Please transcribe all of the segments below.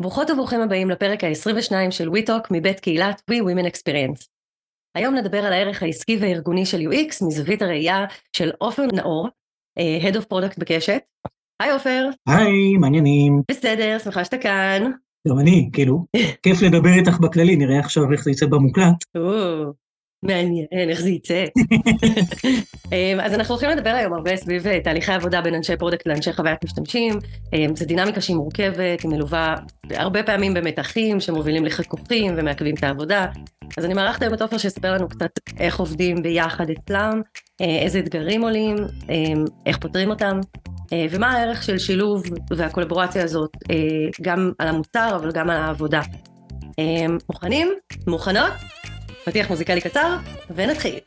ברוכות וברוכים הבאים לפרק ה-22 של WeTalk מבית קהילת We Women Experience. היום נדבר על הערך העסקי והארגוני של UX מזווית הראייה של עופר נאור, אה, Head of Product בקשת. היי עופר. היי, מה העניינים. בסדר, שמחה שאתה כאן. גם אני, כאילו, כיף לדבר איתך בכללי, נראה עכשיו איך זה יצא במוקלט. מעניין, איך זה יצא. אמ, אז אנחנו הולכים לדבר היום הרבה סביב אה, תהליכי עבודה בין אנשי product לאנשי חוויית משתמשים. אמ, זו דינמיקה שהיא מורכבת, היא מלווה הרבה פעמים במתחים שמובילים לחיכוכים ומעכבים את העבודה. אז אני מארחת היום את עופר שיספר לנו קצת איך עובדים ביחד אצלם, אה, איזה אתגרים עולים, אמ, איך פותרים אותם, אה, ומה הערך של שילוב והקולבורציה הזאת גם על המוצר אבל גם על העבודה. מוכנים? מוכנות? פתיח מוזיקלי קצר, ונתחיל.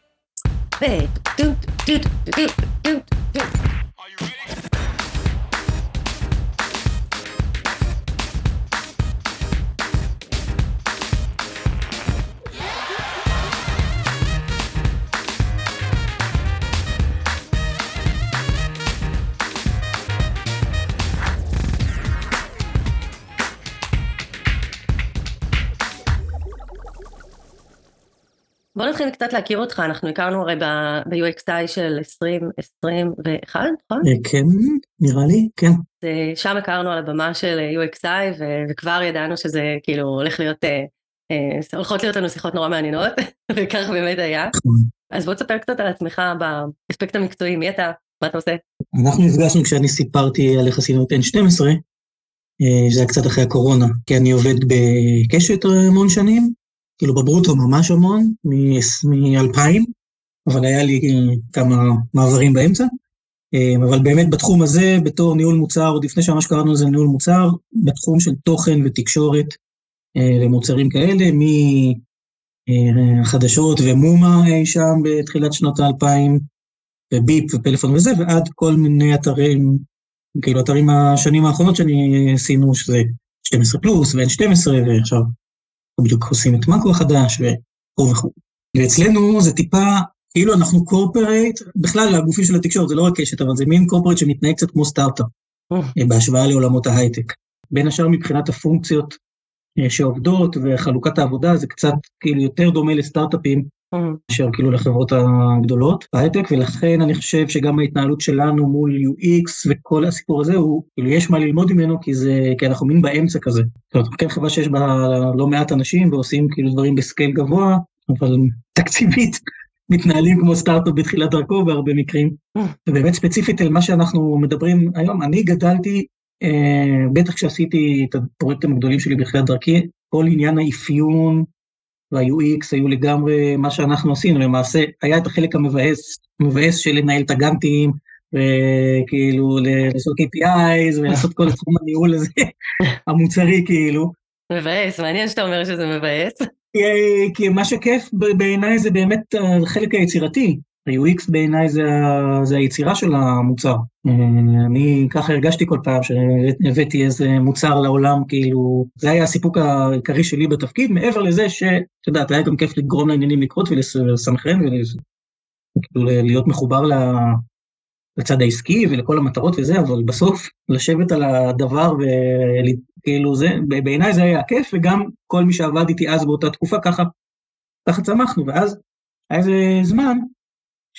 ו... בוא נתחיל קצת להכיר אותך, אנחנו הכרנו הרי ב-UXI של 2021, נכון? אה, כן, נראה לי, כן. שם הכרנו על הבמה של UXI וכבר ידענו שזה כאילו הולך להיות, אה, אה, הולכות להיות לנו שיחות נורא מעניינות, וכך באמת היה. נכון. אז בוא תספר קצת על עצמך באספקט המקצועי, מי אתה? מה אתה עושה? אנחנו נפגשנו כשאני סיפרתי על את N12, זה היה קצת אחרי הקורונה, כי אני עובד בקשת המון שנים, כאילו בברוטו ממש המון, מ-2000, אבל היה לי כמה מעברים באמצע. אה, אבל באמת בתחום הזה, בתור ניהול מוצר, עוד לפני שממש קראנו לזה ניהול מוצר, בתחום של תוכן ותקשורת אה, למוצרים כאלה, מהחדשות ומומה אי שם בתחילת שנות האלפיים, וביפ ופלאפון וזה, ועד כל מיני אתרים, כאילו אתרים השנים האחרונות שאני עשינו, שזה 12 פלוס ו-N12 ועכשיו בדיוק עושים את מאקו החדש וכו' וכו'. ואצלנו זה טיפה, כאילו אנחנו corporate, בכלל הגופים של התקשורת זה לא רק קשת, אבל זה מין corporate שמתנהג קצת כמו סטארט-אפ, אה. בהשוואה לעולמות ההייטק. בין השאר מבחינת הפונקציות אה, שעובדות וחלוקת העבודה, זה קצת כאילו יותר דומה לסטארט-אפים מאשר כאילו לחברות הגדולות בהייטק, ולכן אני חושב שגם ההתנהלות שלנו מול UX וכל הסיפור הזה, הוא, כאילו יש מה ללמוד ממנו, כי זה, כי אנחנו מין באמצע כזה. זאת אומרת, כן חברה שיש בה לא מעט אנשים ועושים כאילו דברים בסקייל גבוה, אבל תקציבית מתנהלים כמו סטארט-אפ בתחילת דרכו בהרבה מקרים. ובאמת ספציפית על מה שאנחנו מדברים היום, אני גדלתי, אה, בטח כשעשיתי את הפרויקטים הגדולים שלי בתחילת דרכי, כל עניין האפיון, וה-UX היו לגמרי מה שאנחנו עשינו, למעשה היה את החלק המבאס, מבאס של לנהל את הגאנטים, וכאילו לעשות KPIs ולעשות כל תחום הניהול הזה, המוצרי כאילו. מבאס, מעניין שאתה אומר שזה מבאס. כי מה שכיף בעיניי זה באמת החלק היצירתי, ה-UX בעיניי זה, זה היצירה של המוצר. אה, אני ככה הרגשתי כל פעם שהבאתי איזה מוצר לעולם, כאילו, זה היה הסיפוק העיקרי שלי בתפקיד, מעבר לזה שאת יודעת, היה גם כיף לגרום לעניינים לקרות ולסנכרן וכאילו להיות מחובר לצד העסקי ולכל המטרות וזה, אבל בסוף לשבת על הדבר וכאילו זה, בעיניי זה היה כיף, וגם כל מי שעבד איתי אז באותה תקופה, ככה, ככה צמחנו, ואז היה איזה זמן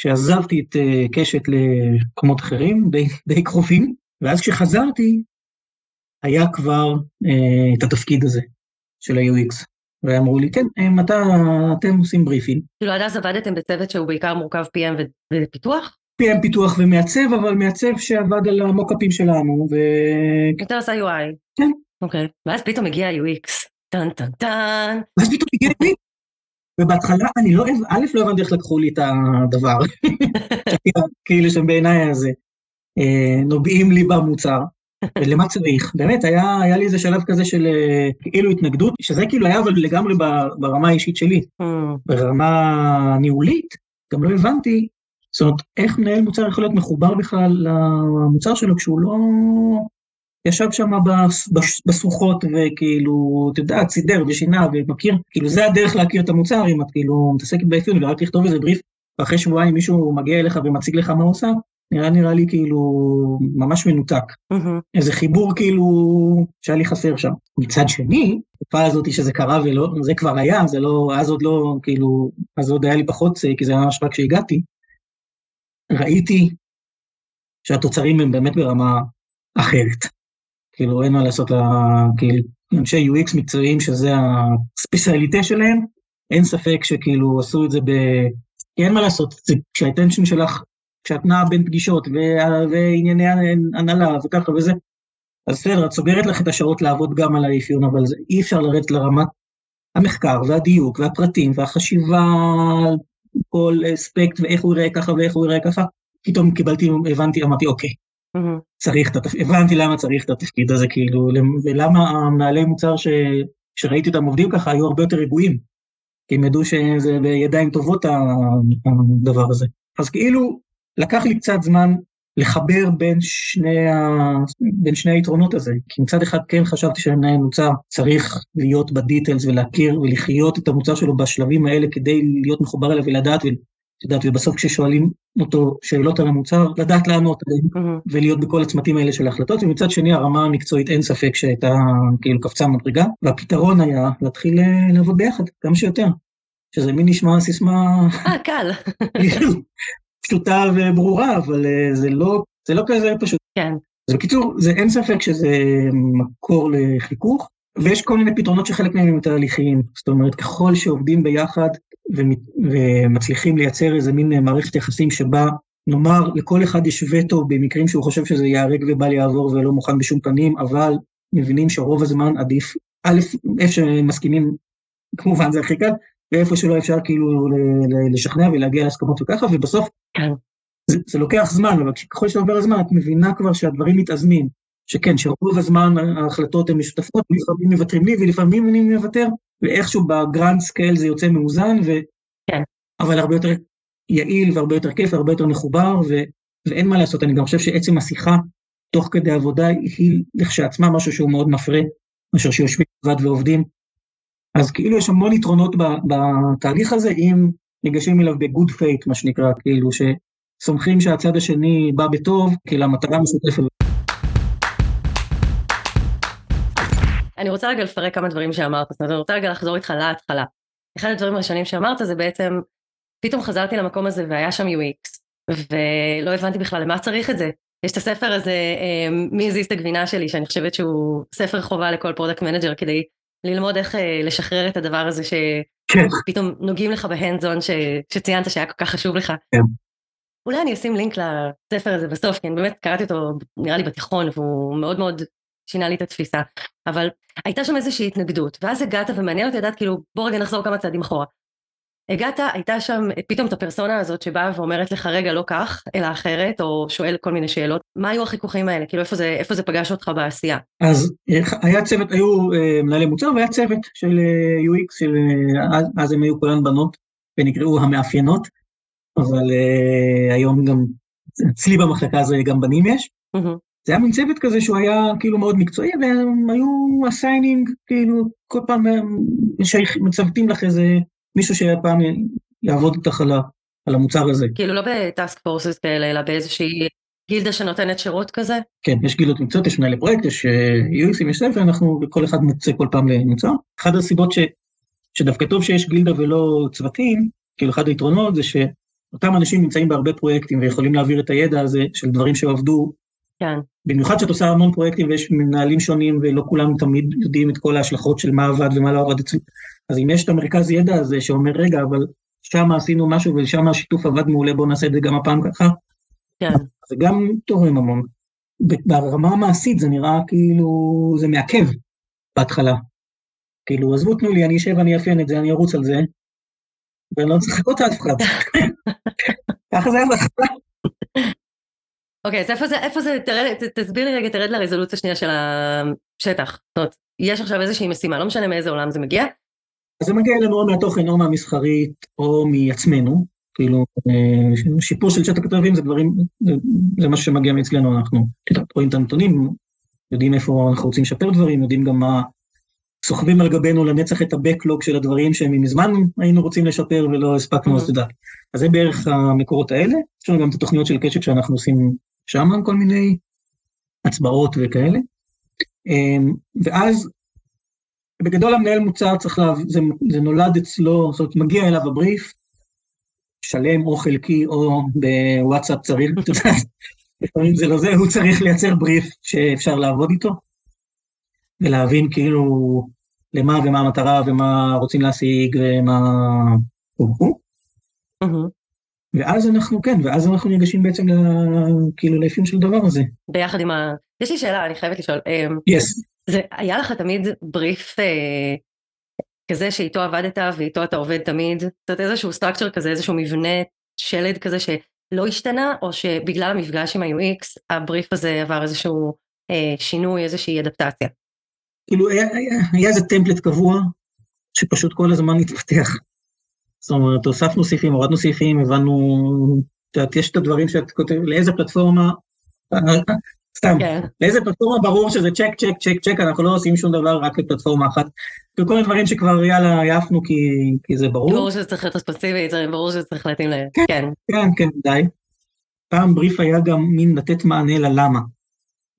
שעזבתי את uh, קשת למקומות אחרים, די, די קרובים, ואז כשחזרתי, היה כבר uh, את התפקיד הזה של ה-UX. ואמרו לי, כן, מתי אתם עושים בריפים. כאילו עד אז עבדתם בצוות שהוא בעיקר מורכב PM ופיתוח? PM פיתוח ומעצב, אבל מעצב שעבד על המוקאפים שלנו, ו... יותר עשה UI. כן. אוקיי, ואז פתאום הגיע UX. טן טן טן. ואז פתאום הגיע UX. ובהתחלה אני לא, א', לא הבנתי איך לקחו לי את הדבר, כאילו שבעיניי הזה, אה, נוגעים לי במוצר, ולמה צריך, באמת היה, היה לי איזה שלב כזה של אה, כאילו התנגדות, שזה כאילו היה אבל לגמרי ברמה האישית שלי, mm. ברמה ניהולית, גם לא הבנתי, זאת אומרת, איך מנהל מוצר יכול להיות מחובר בכלל למוצר שלו כשהוא לא, ישב שם בסוחות וכאילו, אתה יודע, סידר ושינה ומכיר, כאילו זה הדרך להכיר את המוצר, אם את כאילו מתעסקת באפיון ורק לכתוב איזה בריף, ואחרי שבועיים מישהו מגיע אליך ומציג לך מה הוא עושה, נראה נראה לי כאילו ממש מנותק. מהמם. איזה חיבור כאילו שהיה לי חסר שם. מצד שני, התקופה הזאת שזה קרה ולא, זה כבר היה, זה לא, אז עוד לא, כאילו, אז עוד היה לי פחות, אה, כי זה היה ממש רק כשהגעתי. ראיתי שהתוצרים הם באמת ברמה אחרת. כאילו, אין מה לעשות, כאילו, אנשי UX מקצועיים שזה הספציאליטה שלהם, אין ספק שכאילו עשו את זה ב... כי אין מה לעשות, כשהאטנשן שלך, כשאת נעה בין פגישות ו- וענייני הנהלה וככה וזה, אז בסדר, את סוגרת לך את השעות לעבוד גם על האפיון, אבל זה, אי אפשר לרדת לרמת המחקר והדיוק והפרטים והחשיבה על כל אספקט ואיך הוא יראה ככה ואיך הוא יראה ככה. פתאום קיבלתי, הבנתי, אמרתי, אוקיי. צריך את התפקיד, הבנתי למה צריך את התפקיד הזה, כאילו, למ- ולמה המנהלי מוצר ש, שראיתי אותם עובדים ככה היו הרבה יותר רגועים, כי הם ידעו שזה בידיים טובות הדבר הזה. אז כאילו, לקח לי קצת זמן לחבר בין שני, ה... בין שני היתרונות הזה, כי מצד אחד כן חשבתי שמנהל מוצר צריך להיות בדיטלס ולהכיר ולחיות את המוצר שלו בשלבים האלה כדי להיות מחובר אליו ולדעת, יודעת, ובסוף כששואלים אותו שאלות על המוצר, לדעת לענות עליהן. ולהיות בכל הצמתים האלה של ההחלטות, ומצד שני הרמה המקצועית אין ספק שהייתה כאילו קפצה מדרגה, והפתרון היה להתחיל אה, לעבוד ביחד, כמה שיותר. שזה מין נשמע סיסמה אה, קל. כאילו, פשוטה וברורה, אבל אה, זה לא, זה לא כזה פשוט. כן. אז בקיצור, זה אין ספק שזה מקור לחיכוך, ויש כל מיני פתרונות שחלק מהם הם תהליכיים. זאת אומרת, ככל שעובדים ביחד ומצליחים לייצר איזה מין אה, מערכת יחסים שבה, נאמר, לכל אחד יש וטו במקרים שהוא חושב שזה ייהרג ובל יעבור ולא מוכן בשום פנים, אבל מבינים שרוב הזמן עדיף, א', איפה שמסכימים, כמובן זה הכי קל, ואיפה שלא אפשר כאילו לשכנע ולהגיע להסכמות וככה, ובסוף כן. זה, זה לוקח זמן, אבל ככל שעובר הזמן את מבינה כבר שהדברים מתאזנים, שכן, שרוב הזמן ההחלטות הן משותפות, לפעמים מוותרים לי ולפעמים אני מוותר, ואיכשהו ב grand scale זה יוצא מאוזן, ו... כן. אבל הרבה יותר יעיל והרבה יותר כיף והרבה יותר מחובר, ו... ואין מה לעשות, אני גם חושב שעצם השיחה תוך כדי עבודה היא לכשעצמה משהו שהוא מאוד מפרה, מאשר שיושבים לבד ועובדים. אז כאילו יש המון יתרונות בתהליך הזה, אם ניגשים אליו ב good faith, מה שנקרא, כאילו שסומכים שהצד השני בא בטוב, כאילו המטרה משותפת. אני רוצה רגע לפרק כמה דברים שאמרת, זאת אומרת, אני רוצה רגע לחזור איתך להתחלה. אחד הדברים הראשונים שאמרת זה בעצם, פתאום חזרתי למקום הזה והיה שם UX, ולא הבנתי בכלל למה צריך את זה. יש את הספר הזה, אה, מי הזיז את הגבינה שלי, שאני חושבת שהוא ספר חובה לכל product manager, כדי ללמוד איך אה, לשחרר את הדבר הזה כן, שפתאום נוגעים לך ב hand zone שציינת שהיה כל כך חשוב לך. כן. אולי אני אשים לינק לספר הזה בסוף, כי אני באמת קראתי אותו נראה לי בתיכון, והוא מאוד מאוד שינה לי את התפיסה. אבל הייתה שם איזושהי התנגדות, ואז הגעת ומעניין אותי לדעת כאילו בוא רגע נחזור כמה צעדים אחורה. הגעת, הייתה שם פתאום את הפרסונה הזאת שבאה ואומרת לך רגע לא כך, אלא אחרת, או שואל כל מיני שאלות. מה היו החיכוכים האלה? כאילו איפה זה, איפה זה פגש אותך בעשייה? אז אה, היה צוות, היו אה, מנהלי מוצר והיה צוות של אה, UX, של, אה, אז, אז הם היו כולן בנות, ונקראו המאפיינות, אבל היום גם, אצלי במחלקה זה גם בנים יש. מהמם. זה היה מין צוות כזה שהוא היה כאילו מאוד מקצועי, והם היו assigning, כאילו, כל פעם מצוותים לך איזה מישהו שהפעם יעבוד איתך על, המוצר הזה. כאילו לא בטאסק פורסס כאלה, אלא באיזושהי גילדה שנותנת שירות כזה? כן, יש גילות מקצועיות, יש מנהלי פרויקט, יש UXים, יש זה, ואנחנו, כל אחד מוקצה כל פעם למוצר. אחת הסיבות ש, שדווקא טוב שיש גילדה ולא צוותים, כאילו אחד היתרונות זה שאותם אנשים נמצאים בהרבה פרויקטים ויכולים להעביר את הידע הזה של דברים שעבדו כן. במיוחד שאת עושה המון פרויקטים ויש מנהלים שונים ולא כולם תמיד יודעים את כל ההשלכות של מה עבד ומה לא עבד אצלי. אז אם יש את המרכז ידע הזה שאומר, רגע, אבל שם עשינו משהו ושם השיתוף עבד מעולה, בואו נעשה את זה גם הפעם ככה, כן. זה גם תורם המון. ברמה המעשית זה נראה כאילו, זה מעכב בהתחלה. כאילו, עזבו, תנו לי, אני אשב, אני אאפיין את זה, אני ארוץ על זה, ואני לא צריך לחכות לאף אחד. ככה זה היה בהתחלה. אוקיי, אז איפה זה, איפה זה, תרד, תסביר לי רגע, תרד לרזולוציה שנייה של השטח. זאת אומרת, יש עכשיו איזושהי משימה, לא משנה מאיזה עולם זה מגיע. אז זה מגיע אלינו או מהתוכן או מהמסחרית או מעצמנו, כאילו אה, שיפור של שטח הכתבים זה דברים, זה, זה משהו שמגיע מאצלנו, אנחנו רואים את הנתונים, יודעים איפה אנחנו רוצים לשפר דברים, יודעים גם מה, סוחבים על גבינו לנצח את ה-Backlog של הדברים שהם מזמן היינו רוצים לשפר ולא הספקנו, אז תודה. אז זה בערך המקורות האלה. יש לנו גם את התוכניות של קשת שאנחנו עושים שם כל מיני הצבעות וכאלה. אמ, ואז בגדול המנהל מוצר צריך להבין, זה, זה נולד אצלו, זאת אומרת, מגיע אליו הבריף, שלם או חלקי או בוואטסאפ צריך, לפעמים זה לא זה, הוא צריך לייצר בריף שאפשר לעבוד איתו, ולהבין כאילו למה ומה המטרה ומה רוצים להשיג ומה... ואז אנחנו, כן, ואז אנחנו ניגשים בעצם כאילו לאפיון של הדבר הזה. ביחד עם ה... יש לי שאלה, אני חייבת לשאול. יס. Yes. זה היה לך תמיד בריף אה, כזה שאיתו עבדת ואיתו אתה עובד תמיד? זאת אומרת איזשהו סטרקצ'ר כזה, איזשהו מבנה שלד כזה שלא השתנה, או שבגלל המפגש עם ה-UX הבריף הזה עבר איזשהו אה, שינוי, איזושהי אדפטציה? כאילו היה, היה, היה איזה טמפלט קבוע שפשוט כל הזמן התפתח. זאת אומרת, הוספנו סעיפים, הורדנו סעיפים, הבנו, את יודעת, יש את הדברים שאת כותבת, לאיזה פלטפורמה, סתם, כן. לאיזה פלטפורמה ברור שזה צ'ק, צ'ק, צ'ק, צ'ק, אנחנו לא עושים שום דבר רק לפלטפורמה אחת. וכל מיני דברים שכבר יאללה, עייפנו כי, כי זה ברור. ברור שזה צריך להיות ספציפי, ברור שזה צריך להתאים ל... כן, כן, כן, כן, די. פעם בריף היה גם מין לתת מענה ללמה.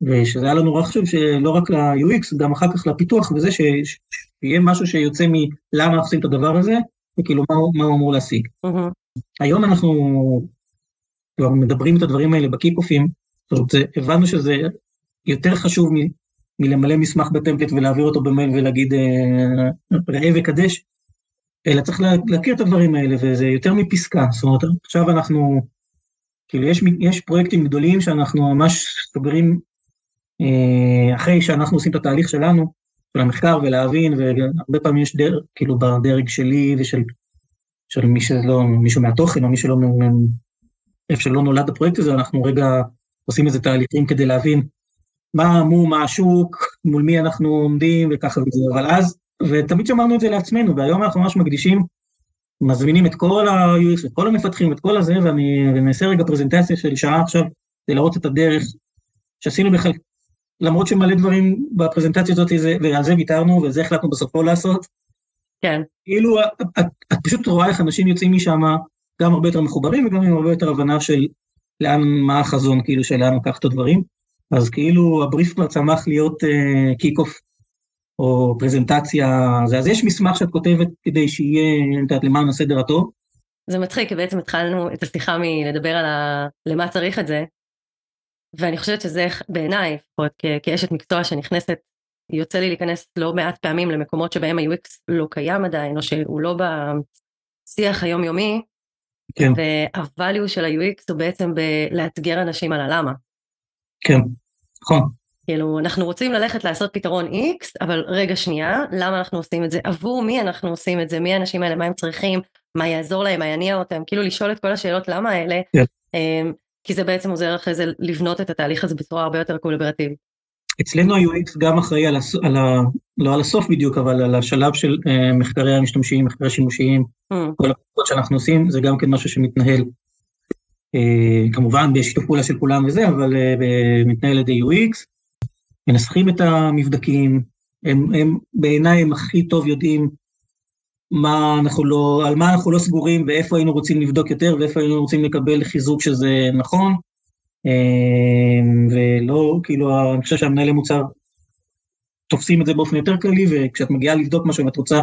ושזה היה לנו חשוב שלא רק ל-UX, גם אחר כך לפיתוח וזה, שיהיה משהו שיוצא מלמה עושים את הדבר הזה, וכאילו מה, מה הוא אמור להשיג. Mm-hmm. היום אנחנו כבר מדברים את הדברים האלה בקיפ-אופים, זאת אומרת, הבנו שזה יותר חשוב מ, מלמלא מסמך בטמפלט ולהעביר אותו במייל ולהגיד אה, ראה וקדש, אלא צריך להכיר את הדברים האלה, וזה יותר מפסקה. זאת אומרת, עכשיו אנחנו, כאילו יש, יש פרויקטים גדולים שאנחנו ממש סוגרים אה, אחרי שאנחנו עושים את התהליך שלנו, של המחקר ולהבין, והרבה פעמים יש דרג, כאילו בדרג שלי ושל של מי שלא, מישהו מהתוכן או מי שלא, איפה שלא נולד הפרויקט הזה, אנחנו רגע עושים איזה תהליכים כדי להבין מה מו, מה השוק, מול מי אנחנו עומדים וככה וזה, אבל אז, ותמיד שמרנו את זה לעצמנו, והיום אנחנו ממש מקדישים, מזמינים את כל ה-UX, את כל המפתחים, את כל הזה, ואני אעשה רגע פרזנטציה של שעה עכשיו, כדי להראות את הדרך שעשינו בכלל, למרות שמלא דברים בפרזנטציה הזאת, ועל זה ויתרנו, וזה החלטנו בסופו לעשות. כן. כאילו, את, את, את פשוט רואה איך אנשים יוצאים משם גם הרבה יותר מחוברים וגם עם הרבה יותר הבנה של לאן, מה החזון כאילו של לאן לקח את הדברים. אז כאילו הבריף כבר צמח להיות קיק uh, אוף או פרזנטציה, זה, אז יש מסמך שאת כותבת כדי שיהיה, אני יודעת, למען הסדר הטוב. זה מצחיק, כי בעצם התחלנו את השיחה מלדבר על ה... למה צריך את זה, ואני חושבת שזה בעיניי, לפחות כאשת מקצוע שנכנסת, יוצא לי להיכנס לא מעט פעמים למקומות שבהם ה-UX לא קיים עדיין, או שהוא לא בשיח היומיומי, כן. והvalue של ה-UX הוא בעצם בלאתגר אנשים על הלמה. כן, נכון. כאילו, אנחנו רוצים ללכת לעשות פתרון X, אבל רגע שנייה, למה אנחנו עושים את זה? עבור מי אנחנו עושים את זה? מי האנשים האלה? מה הם צריכים? מה יעזור להם? מה יניע אותם? כאילו לשאול את כל השאלות למה האלה, כן. כי זה בעצם עוזר אחרי זה לבנות את התהליך הזה בצורה הרבה יותר קולברטיבית. אצלנו ה-UX גם אחראי על, הס... על ה... לא על הסוף בדיוק, אבל על השלב של uh, מחקרי המשתמשים, מחקרי שימושיים, mm. כל הפעולות שאנחנו עושים, זה גם כן משהו שמתנהל, uh, כמובן בשיתוף פעולה של כולם וזה, אבל uh, מתנהל על ידי UX, מנסחים את המבדקים, הם, הם בעיניי הם הכי טוב יודעים מה אנחנו לא, על מה אנחנו לא סגורים ואיפה היינו רוצים לבדוק יותר ואיפה היינו רוצים לקבל חיזוק שזה נכון. אמ, ולא, כאילו, אני חושב שהמנהלי מוצר תופסים את זה באופן יותר כללי, וכשאת מגיעה לבדוק משהו ואת רוצה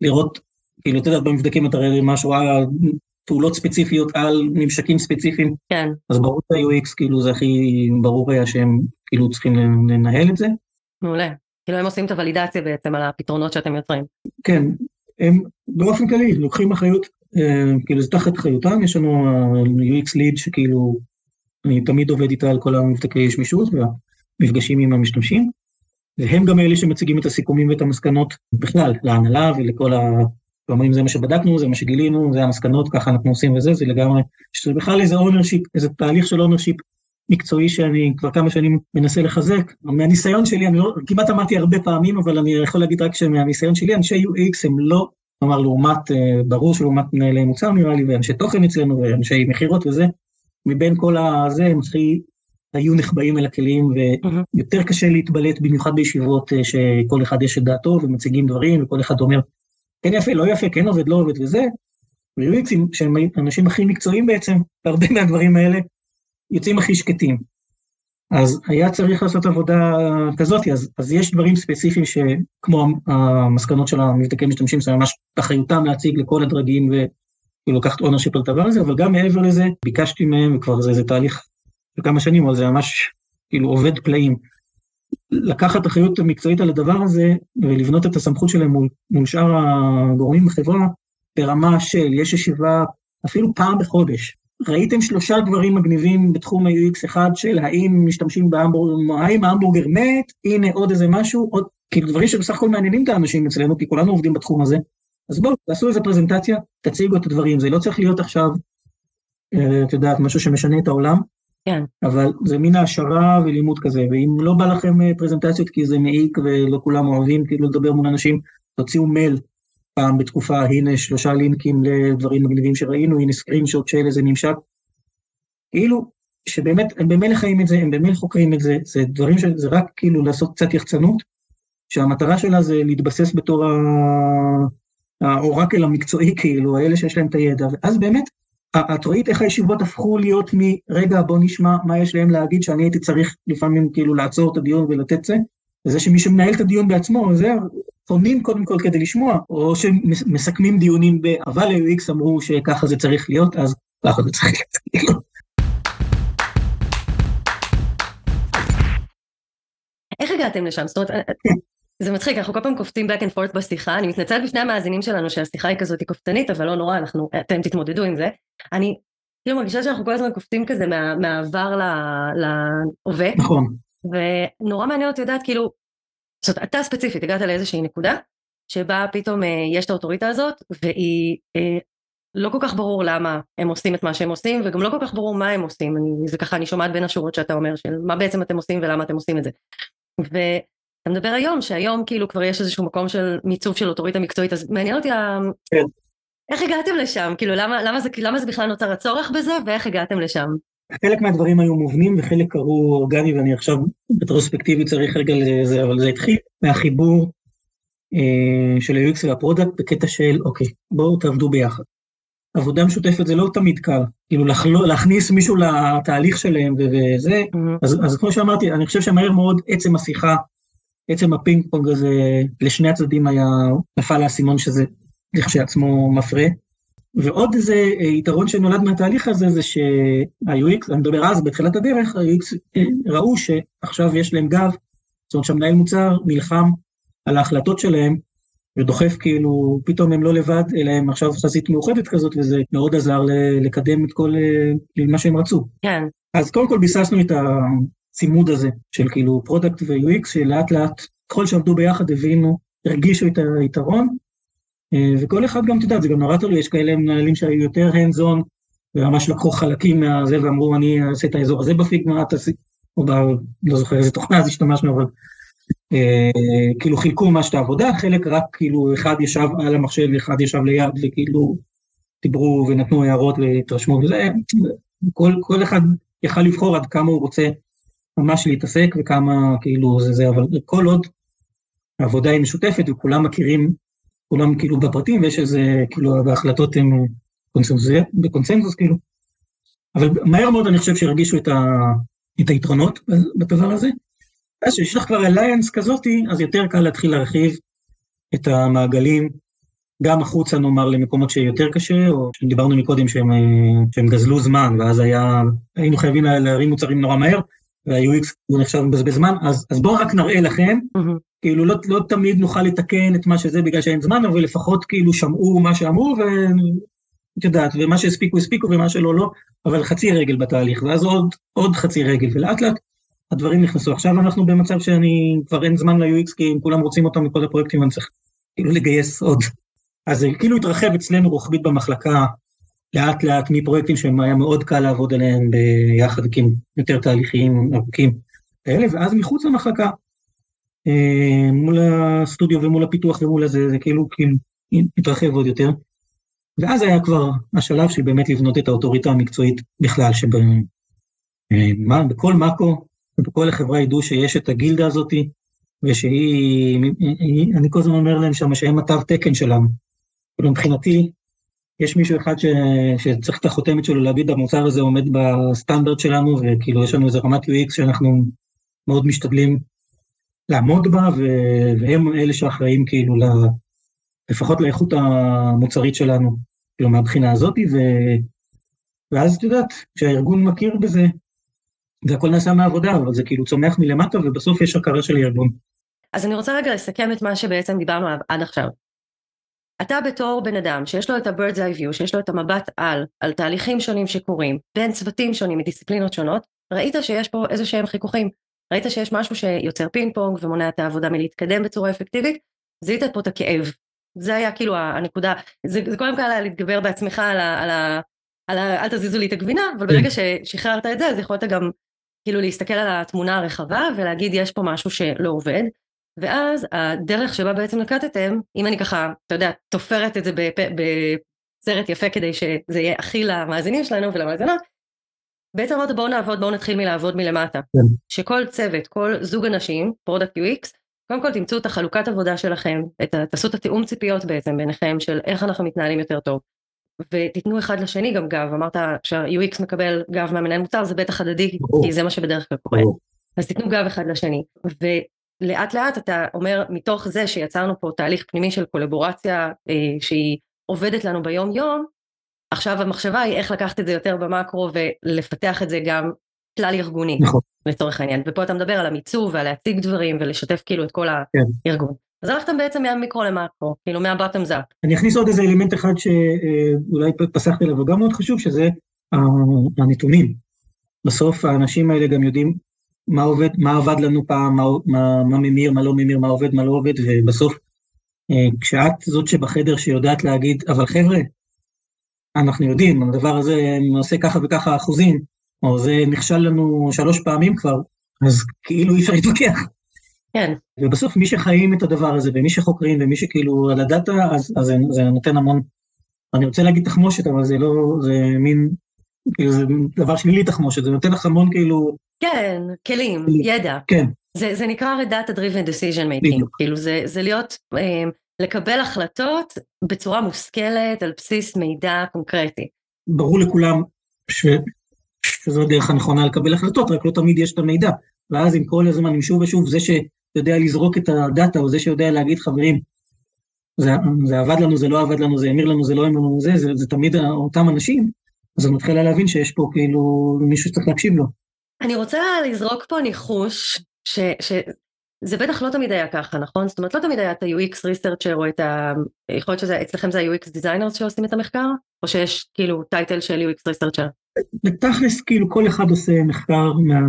לראות, כאילו, את יודעת, במבדקים אתה רואה משהו על פעולות ספציפיות, על ממשקים ספציפיים, כן. אז ברור שה-UX, כאילו, זה הכי ברור היה שהם, כאילו, צריכים לנהל את זה. מעולה. כאילו, הם עושים את הוולידציה בעצם על הפתרונות שאתם יוצרים. כן, הם באופן כללי לוקחים אחריות, אה, כאילו, זה תחת אחריותם, יש לנו UX lead שכאילו, אני תמיד עובד איתה על כל המבדקי שמישות והמפגשים עם המשתמשים, והם גם אלה שמציגים את הסיכומים ואת המסקנות בכלל, להנהלה ולכל ה... ואומרים זה מה שבדקנו, זה מה שגילינו, זה המסקנות, ככה אנחנו עושים וזה, זה לגמרי, שזה בכלל איזה ownership, איזה תהליך של ownership מקצועי שאני כבר כמה שנים מנסה לחזק. מהניסיון שלי, אני לא, כמעט אמרתי הרבה פעמים, אבל אני יכול להגיד רק שמהניסיון שלי, אנשי UX הם לא, כלומר לעומת, אה, ברור שלעומת מנהלי מוצר נראה לי, ואנשי תוכן אצלנו, ואנשי מכירות וזה, מבין כל הזה הם הכי היו נחבאים אל הכלים, ויותר קשה להתבלט, במיוחד בישיבות אה, שכל אחד יש את דעתו ומציגים דברים, וכל אחד אומר, כן יפה, לא יפה, כן עובד, לא עובד וזה. ויועצים, שהם האנשים הכי מקצועיים בעצם, בהרבה מהדברים האלה, יוצאים הכי שקטים. אז היה צריך לעשות עבודה כזאת, אז, אז יש דברים ספציפיים שכמו המסקנות של המבדקי משתמשים, זה ממש אחריותם להציג לכל הדרגים וכאילו לקחת ownership על הדבר הזה, אבל גם מעבר לזה, ביקשתי מהם, וכבר זה, זה תהליך של כמה שנים, אבל זה ממש כאילו עובד פלאים. לקחת אחריות מקצועית על הדבר הזה ולבנות את הסמכות שלהם מול, מול שאר הגורמים בחברה ברמה של יש ישיבה אפילו פעם בחודש. ראיתם שלושה דברים מגניבים בתחום ה-UX אחד של האם משתמשים בהמבורגר, האם ההמבורגר מת, הנה עוד איזה משהו, עוד, כאילו דברים שבסך הכל מעניינים את האנשים אצלנו, כי כולנו עובדים בתחום הזה. אז בואו, תעשו איזה פרזנטציה, תציגו את הדברים, זה לא צריך להיות עכשיו, אה, את יודעת, משהו שמשנה את העולם, כן. אבל זה מין העשרה ולימוד כזה, ואם לא בא לכם אה, פרזנטציות כי זה מעיק ולא כולם אוהבים כאילו לדבר מול אנשים, תוציאו מייל פעם בתקופה, הנה שלושה לינקים לדברים מגניבים שראינו, הנה סקרינשוט של איזה ממשק. כאילו, שבאמת, הם במילא חיים את זה, הם במילא חוקרים את זה, זה דברים שזה רק כאילו לעשות קצת יחצנות, שהמטרה שלה זה להתבסס בתור האורקל המקצועי, כאילו, האלה שיש להם את הידע, ואז באמת, את ראית איך הישיבות הפכו להיות מרגע בוא נשמע מה יש להם להגיד שאני הייתי צריך לפעמים כאילו לעצור את הדיון ולתת זה, וזה שמי שמנהל את הדיון בעצמו, זה פונים קודם כל כדי לשמוע, או שמסכמים דיונים ב... אבל ל-UX אמרו שככה זה צריך להיות, אז ככה זה צריך להיות. איך הגעתם לשם? זאת אומרת, זה מצחיק, אנחנו כל פעם קופצים back and forth בשיחה, אני מתנצלת בפני המאזינים שלנו שהשיחה היא כזאת קופצנית, אבל לא נורא, אנחנו, אתם תתמודדו עם זה. אני כאילו מרגישה שאנחנו כל הזמן קופצים כזה מה, מהעבר להווה. נכון. ונורא מעניין אותי לדעת כאילו, זאת אומרת, אתה ספציפית הגעת לאיזושהי נקודה, שבה פתאום אה, יש את האוטוריטה הזאת, והיא אה, לא כל כך ברור למה הם עושים את מה שהם עושים, וגם לא כל כך ברור מה הם עושים, אני, זה ככה, אני שומעת בין השורות שאתה אומר, של מה בעצם אתם עושים ולמה אתם עושים את זה. ואתה מדבר היום, שהיום כאילו כבר יש איזשהו מקום של מיצוב של אוטוריטה מקצועית, אז מעניין אותי, כן. איך הגעתם לשם? כאילו, למה, למה, זה, למה זה בכלל נוצר הצורך בזה, ואיך הגעתם לשם? חלק מהדברים היו מובנים וחלק קרו אורגני, ואני עכשיו ברטרוספקטיבי צריך רגע לזה, אבל זה התחיל מהחיבור אה, של ה-UX וה product בקטע של, אוקיי, בואו תעבדו ביחד. עבודה משותפת זה לא תמיד קל, כאילו לחלו, להכניס מישהו לתהליך שלהם וזה, mm-hmm. אז, אז כמו שאמרתי, אני חושב שמהר מאוד עצם השיחה, עצם הפינג פונג הזה, לשני הצדדים היה, נפל האסימון שזה לכשעצמו מפרה. ועוד איזה אה, יתרון שנולד מהתהליך הזה, זה שה-UX, אני מדבר אז, בתחילת הדרך, ה-UX אה, ראו שעכשיו יש להם גב, זאת אומרת שהמנהל מוצר נלחם על ההחלטות שלהם, ודוחף כאילו, פתאום הם לא לבד, אלא הם עכשיו חזית מאוחדת כזאת, וזה מאוד עזר לקדם את כל אה, מה שהם רצו. כן. אז קודם כל ביססנו את הצימוד הזה של כאילו product ו-UX, שלאט לאט, ככל שעבדו ביחד הבינו, הרגישו את היתרון, וכל אחד גם, את יודעת, זה גם נורא תלוי, יש כאלה מנהלים שהיו יותר hands on, וממש לקחו חלקים מהזה ואמרו, אני אעשה את האזור הזה בפיגמה, תעשי, או ב... לא זוכר איזה תוכנה אז השתמשנו, אבל אה, כאילו חילקו ממש את העבודה, חלק רק כאילו אחד ישב על המחשב ואחד ישב ליד וכאילו דיברו ונתנו הערות והתרשמו וזה, כל, כל אחד יכל לבחור עד כמה הוא רוצה ממש להתעסק וכמה כאילו זה זה, אבל כל עוד העבודה היא משותפת וכולם מכירים כולם כאילו בפרטים, ויש איזה, כאילו, ההחלטות הן בקונסנזוס, כאילו. אבל מהר מאוד אני חושב שהרגישו את, ה, את היתרונות בדבר הזה. אז כשיש לך כבר אליינס כזאתי, אז יותר קל להתחיל להרחיב את המעגלים, גם החוצה נאמר למקומות שיותר קשה, או שדיברנו מקודם שהם, שהם גזלו זמן, ואז היה, היינו חייבים להרים מוצרים נורא מהר, וה-UX הוא נחשב מבזבז זמן, אז, אז בואו רק נראה לכם, mm-hmm. כאילו לא, לא תמיד נוכל לתקן את מה שזה בגלל שאין זמן, אבל לפחות כאילו שמעו מה שאמרו, ואת יודעת, ומה שהספיקו הספיקו ומה שלא לא, אבל חצי רגל בתהליך, ואז עוד, עוד חצי רגל, ולאט לאט הדברים נכנסו. עכשיו אנחנו במצב שאני, כבר אין זמן ל-UX, כי אם כולם רוצים אותם מכל הפרויקטים, אני צריך כאילו לגייס עוד. אז זה כאילו התרחב אצלנו רוחבית במחלקה, לאט לאט מפרויקטים שהם היה מאוד קל לעבוד עליהם ביחד, הם יותר תהליכיים ארוכים כאלה, ואז מחוץ למחלקה, אה, מול הסטודיו ומול הפיתוח ומול הזה, זה כאילו, כאילו התרחב עוד יותר. ואז היה כבר השלב של באמת לבנות את האוטוריטה המקצועית בכלל, שב, מה, בכל מאקו ובכל החברה ידעו שיש את הגילדה הזאתי, ושהיא, אני כל הזמן אומר להם שם שהם התו תקן שלנו. כאילו מבחינתי, יש מישהו אחד ש, שצריך את החותמת שלו להגיד המוצר הזה עומד בסטנדרט שלנו, וכאילו יש לנו איזה רמת UX שאנחנו מאוד משתדלים לעמוד בה, ו, והם אלה שאחראים כאילו ל, לפחות לאיכות המוצרית שלנו, כאילו מהבחינה הזאת, ו, ואז את יודעת, כשהארגון מכיר בזה, והכל נעשה מהעבודה, אבל זה כאילו צומח מלמטה, ובסוף יש הכרה של הארגון. אז אני רוצה רגע לסכם את מה שבעצם דיברנו עד עכשיו. אתה בתור בן אדם שיש לו את ה-bird's eye view, שיש לו את המבט על, על תהליכים שונים שקורים, בין צוותים שונים מדיסציפלינות שונות, ראית שיש פה איזה שהם חיכוכים, ראית שיש משהו שיוצר פינג פונג ומונע את העבודה מלהתקדם בצורה אפקטיבית, זיהית פה את הכאב. זה היה כאילו הנקודה, זה, זה קודם כל היה להתגבר בעצמך על ה... על ה על ה, אל תזיזו לי את הגבינה, אבל ברגע ששחררת את זה, אז יכולת גם כאילו להסתכל על התמונה הרחבה ולהגיד יש פה משהו שלא עובד, ואז הדרך שבה בעצם נקטתם, אם אני ככה, אתה יודע, תופרת את זה בסרט יפה כדי שזה יהיה הכי למאזינים שלנו ולמאזינות, בעצם אמרת בואו נעבוד, בואו נתחיל מלעבוד מלמטה. כן. שכל צוות, כל זוג אנשים, product UX, קודם כל תמצאו את החלוקת עבודה שלכם, את, תעשו את התיאום ציפיות בעצם ביניכם של איך אנחנו מתנהלים יותר טוב. ותיתנו אחד לשני גם גב, אמרת שה-UX מקבל גב מהמנהל מוצר, זה בטח הדדי, כי זה מה שבדרך כלל קורה. אז תיתנו גב אחד לשני. ולאט לאט אתה אומר, מתוך זה שיצרנו פה תהליך פנימי של קולבורציה אה, שהיא עובדת לנו ביום יום, עכשיו המחשבה היא איך לקחת את זה יותר במקרו ולפתח את זה גם כלל ארגוני, נכון. לצורך העניין. ופה אתה מדבר על המיצוב ועל להציג דברים ולשתף כאילו את כל כן. הארגון. אז הלכתם בעצם מהמיקרו למקרו, כאילו מהבטם זאפ. אני אכניס עוד איזה אלמנט אחד שאולי פסחתי עליו, וגם מאוד חשוב, שזה הנתונים. בסוף האנשים האלה גם יודעים מה עובד, מה עבד לנו פעם, מה, מה, מה ממיר, מה לא ממיר, מה עובד, מה לא עובד, ובסוף, אה, כשאת זאת שבחדר שיודעת להגיד, אבל חבר'ה, אנחנו יודעים, הדבר הזה עושה ככה וככה אחוזים, או זה נכשל לנו שלוש פעמים כבר, אז כאילו אי אפשר להתווכח. כן. ובסוף מי שחיים את הדבר הזה, ומי שחוקרים, ומי שכאילו על הדאטה, אז, אז זה, זה נותן המון, אני רוצה להגיד תחמושת, אבל זה לא, זה מין, כאילו זה דבר שלילי תחמושת, זה נותן לך המון כאילו... כן, כלים, ידע. כן. זה, זה נקרא הרי data driven decision making, בדיוק. כאילו זה, זה להיות, אה, לקבל החלטות בצורה מושכלת על בסיס מידע קונקרטי. ברור לכולם ש, שזו הדרך הנכונה לקבל החלטות, רק לא תמיד יש את המידע. ואז אם כל הזמן, אם שוב ושוב, זה שיודע לזרוק את הדאטה, או זה שיודע להגיד, חברים, זה, זה עבד לנו, זה לא עבד לנו, זה המיר לנו, זה לא המיר לנו, זה, זה, זה תמיד אותם אנשים, אז אני מתחילה להבין שיש פה כאילו מישהו שצריך להקשיב לו. אני רוצה לזרוק פה ניחוש, ש, שזה בטח לא תמיד היה ככה, נכון? זאת אומרת, לא תמיד היה את ה-UX researcher או את ה... יכול להיות שזה, אצלכם זה ה-UX designers שעושים את המחקר? או שיש כאילו title של UX researcher? בתכלס, כאילו כל אחד עושה מחקר מה...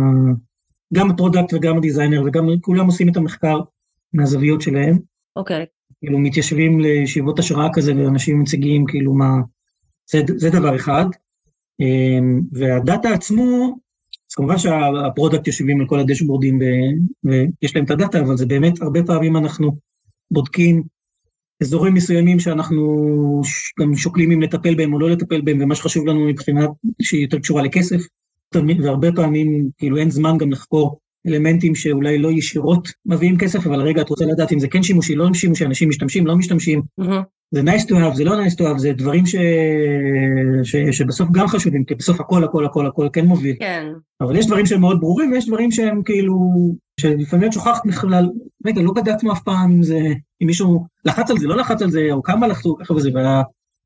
גם ה product וגם ה designer וגם כולם עושים את המחקר מהזוויות שלהם. אוקיי. Okay. כאילו מתיישבים לישיבות השראה כזה ואנשים מציגים כאילו מה, זה, זה דבר אחד. אמ, וה data עצמו, אז כמובן שה product יושבים על כל הדשבורדים ויש להם את ה data, אבל זה באמת הרבה פעמים אנחנו בודקים אזורים מסוימים שאנחנו גם שוקלים אם לטפל בהם או לא לטפל בהם, ומה שחשוב לנו מבחינה שהיא יותר קשורה לכסף, והרבה פעמים כאילו אין זמן גם לחקור אלמנטים שאולי לא ישירות מביאים כסף, אבל רגע, את רוצה לדעת אם זה כן שימושי, לא שימושי, אנשים משתמשים, לא משתמשים. Mm-hmm. זה nice to have, זה לא nice to have, זה דברים ש... ש... שבסוף גם חשובים, כי בסוף הכל, הכל, הכל, הכל כן מוביל. כן. אבל יש דברים שהם מאוד ברורים, ויש דברים שהם כאילו, שלפעמים את שוכחת בכלל, רגע, לא בדקנו אף פעם אם זה, אם מישהו לחץ על זה, לא לחץ על זה, או כמה לחצו, ככה וזה,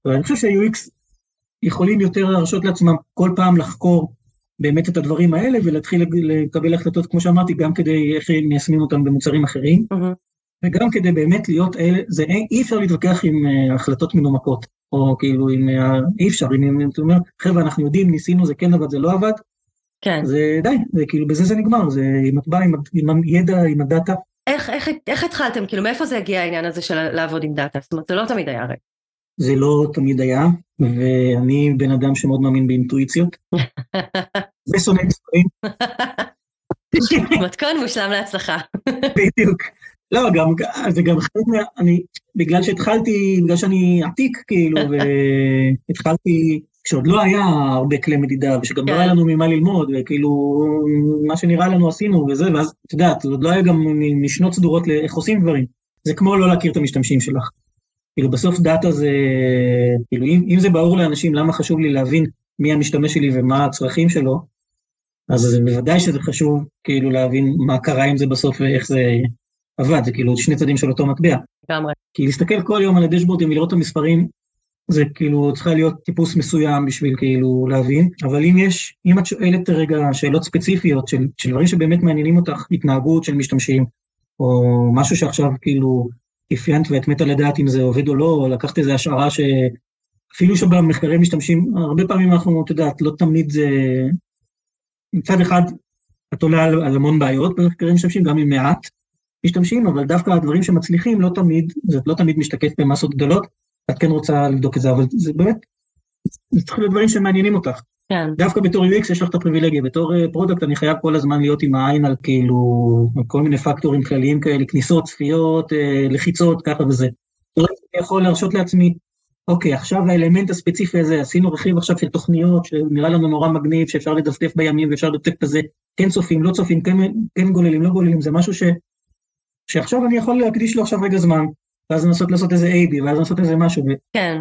ואני חושב שה-UX יכולים יותר להרשות לעצמם כל פעם לחקור באמת את הדברים האלה ולהתחיל לקבל החלטות, כמו שאמרתי, גם כדי איך מיישמים אותם במוצרים אחרים, mm-hmm. וגם כדי באמת להיות אלה, זה אי אפשר להתווכח עם uh, החלטות מנומקות, או כאילו עם, uh, אי אפשר, אם, אתה אומר, חבר'ה, אנחנו יודעים, ניסינו, זה כן עבד, זה לא עבד, כן. זה די, זה כאילו, בזה זה נגמר, זה אם את באה עם, עם הידע, עם הדאטה. איך, איך, איך התחלתם, כאילו, מאיפה זה הגיע העניין הזה של לעבוד עם דאטה? זאת אומרת, זה לא תמיד היה הרי. זה לא תמיד היה, ואני בן אדם שמאוד מאמין באינטואיציות. ושונא מספרים. מתכון מושלם להצלחה. בדיוק. לא, גם, זה גם חלק מה... אני, בגלל שהתחלתי, בגלל שאני עתיק, כאילו, והתחלתי, כשעוד לא היה הרבה כלי מדידה, ושגם כן. לא היה לנו ממה ללמוד, וכאילו, מה שנראה לנו עשינו וזה, ואז, את יודעת, עוד לא היה גם משנות סדורות לאיך עושים דברים. זה כמו לא להכיר את המשתמשים שלך. כאילו, בסוף דאטה זה, כאילו, אם, אם זה ברור לאנשים למה חשוב לי להבין מי המשתמש שלי ומה הצרכים שלו, אז זה בוודאי שזה חשוב, כאילו, להבין מה קרה עם זה בסוף ואיך זה עבד, זה כאילו שני צדדים של אותו מטבע. לגמרי. כי להסתכל כל יום על הדשבורדים ולראות את המספרים, זה כאילו צריכה להיות טיפוס מסוים בשביל כאילו להבין, אבל אם יש, אם את שואלת רגע שאלות ספציפיות של, של דברים שבאמת מעניינים אותך, התנהגות של משתמשים, או משהו שעכשיו כאילו אפיינת ואת מתה לדעת אם זה עובד או לא, או לקחת איזו השערה שאפילו שבמחקרי משתמשים, הרבה פעמים אנחנו, את יודעת, לא תמיד זה... מצד אחד, את עולה על, על המון בעיות במחקרי משתמשים, גם עם מעט משתמשים, אבל דווקא הדברים שמצליחים לא תמיד, זה לא תמיד משתקף במסות גדולות, את כן רוצה לבדוק את זה, אבל זה באמת, זה צריך להיות דברים שמעניינים אותך. כן. דווקא בתור UX יש לך את הפריבילגיה, בתור אה, product אני חייב כל הזמן להיות עם העין על כאילו, על כל מיני פקטורים כלליים כאלה, כניסות, צפיות, אה, לחיצות, ככה וזה. אני יכול להרשות לעצמי, אוקיי, עכשיו האלמנט הספציפי הזה, עשינו רכיב עכשיו של תוכניות, שנראה לנו נורא מגניב, שאפשר לדפדף בימים ואפשר לדפדף בזה, כן צופים, לא צופים, כן, כן גוללים, לא גוללים, זה משהו ש, שעכשיו אני יכול להקדיש לו עכשיו רגע זמן, ואז לנסות לעשות איזה A-B, ואז לנסות איזה משהו, כן.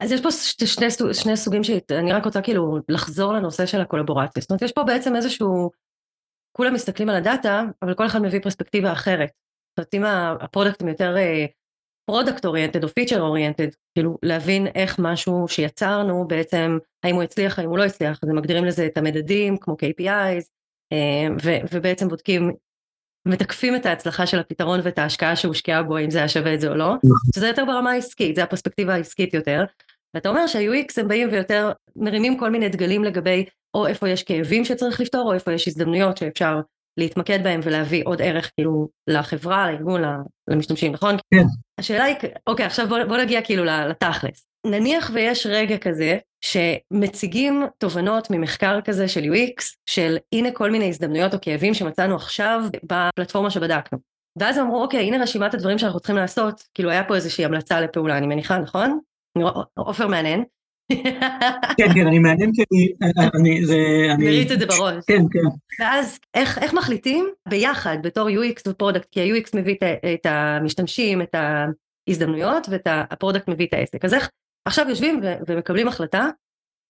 אז יש פה שני, שני סוגים שאני רק רוצה כאילו לחזור לנושא של הקולבורציה. זאת אומרת, יש פה בעצם איזשהו, כולם מסתכלים על ה data, אבל כל אחד מביא פרספקטיבה אחרת. זאת אומרת, אם ה- הפרודקטים יותר product oriented או feature oriented, כאילו להבין איך משהו שיצרנו בעצם, האם הוא הצליח, האם הוא לא הצליח, אז הם מגדירים לזה את המדדים כמו KPIs, אה, ו- ובעצם בודקים, מתקפים את ההצלחה של הפתרון ואת ההשקעה שהושקעה בו, אם זה היה שווה את זה או לא. שזה יותר ברמה העסקית, זה הפרספקטיבה העסקית יותר. ואתה אומר שה-UX הם באים ויותר מרימים כל מיני דגלים לגבי או איפה יש כאבים שצריך לפתור, או איפה יש הזדמנויות שאפשר להתמקד בהם ולהביא עוד ערך כאילו לחברה, לארגון, למשתמשים, נכון? כן. השאלה היא, אוקיי, עכשיו בוא, בוא נגיע כאילו לתכלס. נניח ויש רגע כזה שמציגים תובנות ממחקר כזה של UX, של הנה כל מיני הזדמנויות או כאבים שמצאנו עכשיו בפלטפורמה שבדקנו. ואז אמרו, אוקיי, הנה רשימת הדברים שאנחנו צריכים לעשות, כאילו היה פה איזושהי המלצה לפעולה, אני מניחה, נכון? עופר מעניין. כן, כן, אני מעניין כי אני, זה, אני, מריץ את זה בראש. כן, כן, ואז איך, איך מחליטים ביחד בתור UX ו product, כי ה-UX מביא את, המשתמשים, את ההזדמנויות ואת ה product מביא את העסק. אז איך עכשיו יושבים ו- ומקבלים החלטה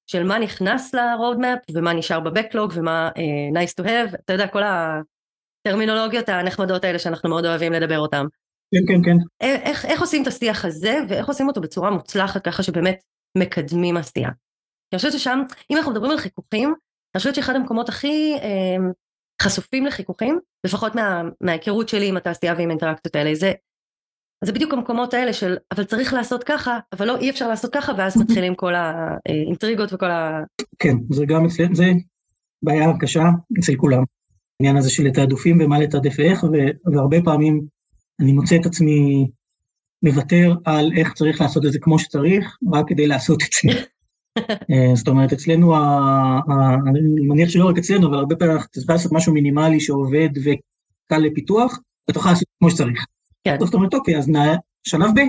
של מה נכנס ל-roadmap ומה נשאר ב backlog ומה uh, nice to have, אתה יודע, כל הטרמינולוגיות הנחמדות האלה שאנחנו מאוד אוהבים לדבר אותן. כן, כן, כן. איך, איך עושים את השיח הזה ואיך עושים אותו בצורה מוצלחת ככה שבאמת מקדמים עשייה. אני חושבת ששם, אם אנחנו מדברים על חיכוכים, אני חושבת שאחד המקומות הכי אה, חשופים לחיכוכים, לפחות מה, מההיכרות שלי עם התעשייה ועם האינטראקציות האלה, זה, זה בדיוק המקומות האלה של אבל צריך לעשות ככה, אבל לא אי אפשר לעשות ככה, ואז מתחילים כל האינטריגות וכל ה... כן, זה גם אצלנו, זה בעיה קשה אצל כולם. העניין הזה של לתעדופים ומה לתעדף ואיך, והרבה פעמים אני מוצא את עצמי מוותר על איך צריך לעשות את זה כמו שצריך, רק כדי לעשות את זה. אה, זאת אומרת, אצלנו, אני מניח שלא רק אצלנו, אבל הרבה פעמים אתה צריך לעשות משהו מינימלי שעובד וקל לפיתוח, ותוכל לעשות כמו שצריך. כן. זאת אומרת, אוקיי, אז נע- שלב ב',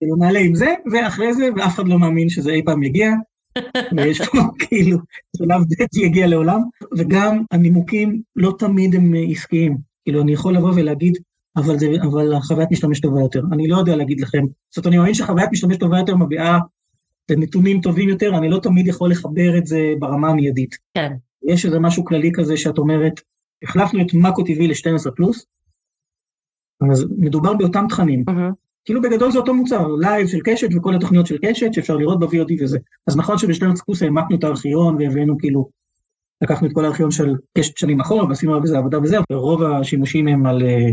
כאילו נעלה עם זה, ואחרי זה, ואף אחד לא מאמין שזה אי פעם יגיע, ויש פה כאילו שלב ב' יגיע לעולם, וגם הנימוקים לא תמיד הם עסקיים. כאילו, אני יכול לבוא ולהגיד, אבל, זה, אבל החוויית משתמש טובה יותר. אני לא יודע להגיד לכם. זאת אומרת, אני מאמין שחוויית משתמש טובה יותר מביאה לנתונים טובים יותר, אני לא תמיד יכול לחבר את זה ברמה המיידית. כן. יש איזה משהו כללי כזה שאת אומרת, החלפנו את מאקו TV ל-12 פלוס, אז מדובר באותם תכנים. מהמם. כאילו בגדול זה אותו מוצר, live של קשת וכל התוכניות של קשת שאפשר לראות ב-VOD וזה. אז נכון שב-12 פלוס העמקנו את הארכיון והבאנו כאילו, לקחנו את כל הארכיון של קשת שנים אחורה ועשינו על זה עבודה וזה, ורוב השימושים הם על אה,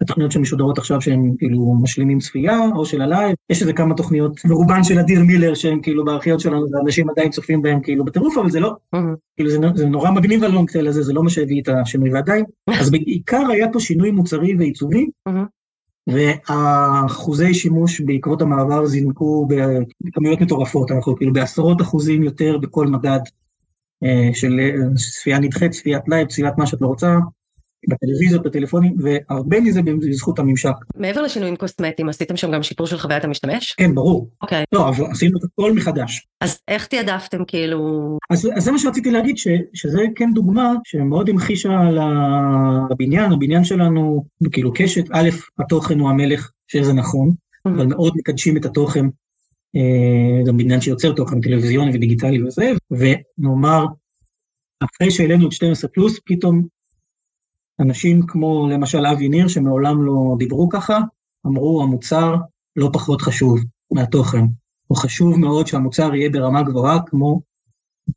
התוכניות שמשודרות עכשיו שהם כאילו משלימים צפייה, או של ה live, יש איזה כמה תוכניות, ורובן של אדיר מילר שהם כאילו בארכיון שלנו, ואנשים עדיין צופים בהם כאילו בטירוף, אבל זה לא, מהמם. כאילו זה, זה נורא מגניב ה long tail הזה, זה לא מה שהביא את השינוי ועדיין. אז בעיקר היה פה שינוי מוצרי ועיצובי, מהמם. והאחוזי שימוש בעקבות המעבר זינקו בכמויות מטורפות, אנחנו כאילו בעשרות אחוזים יותר בכל מדד אה, של אה, צפייה נדחית, צפיית live, צפיית מה שאת לא רוצה, בטלוויזיות, בטלפונים, והרבה מזה בזכות הממשק. מעבר לשינויים קוסמטיים, עשיתם שם גם שיפור של חוויית המשתמש? כן, ברור. אוקיי. לא, אבל עשינו את הכל מחדש. אז איך תעדפתם כאילו... אז, אז זה מה שרציתי להגיד, ש, שזה כן דוגמה שמאוד המחישה על הבניין, הבניין שלנו, כאילו קשת, א', התוכן הוא המלך, שזה נכון, אבל מאוד מקדשים את התוכן, אה, גם בניין שיוצר תוכן טלוויזיוני ודיגיטלי וזה, ונאמר, אחרי שהעלינו את 12 פלוס, פתאום אנשים כמו למשל אבי ניר, שמעולם לא דיברו ככה, אמרו המוצר לא פחות חשוב מהתוכן. הוא חשוב מאוד שהמוצר יהיה ברמה גבוהה, כמו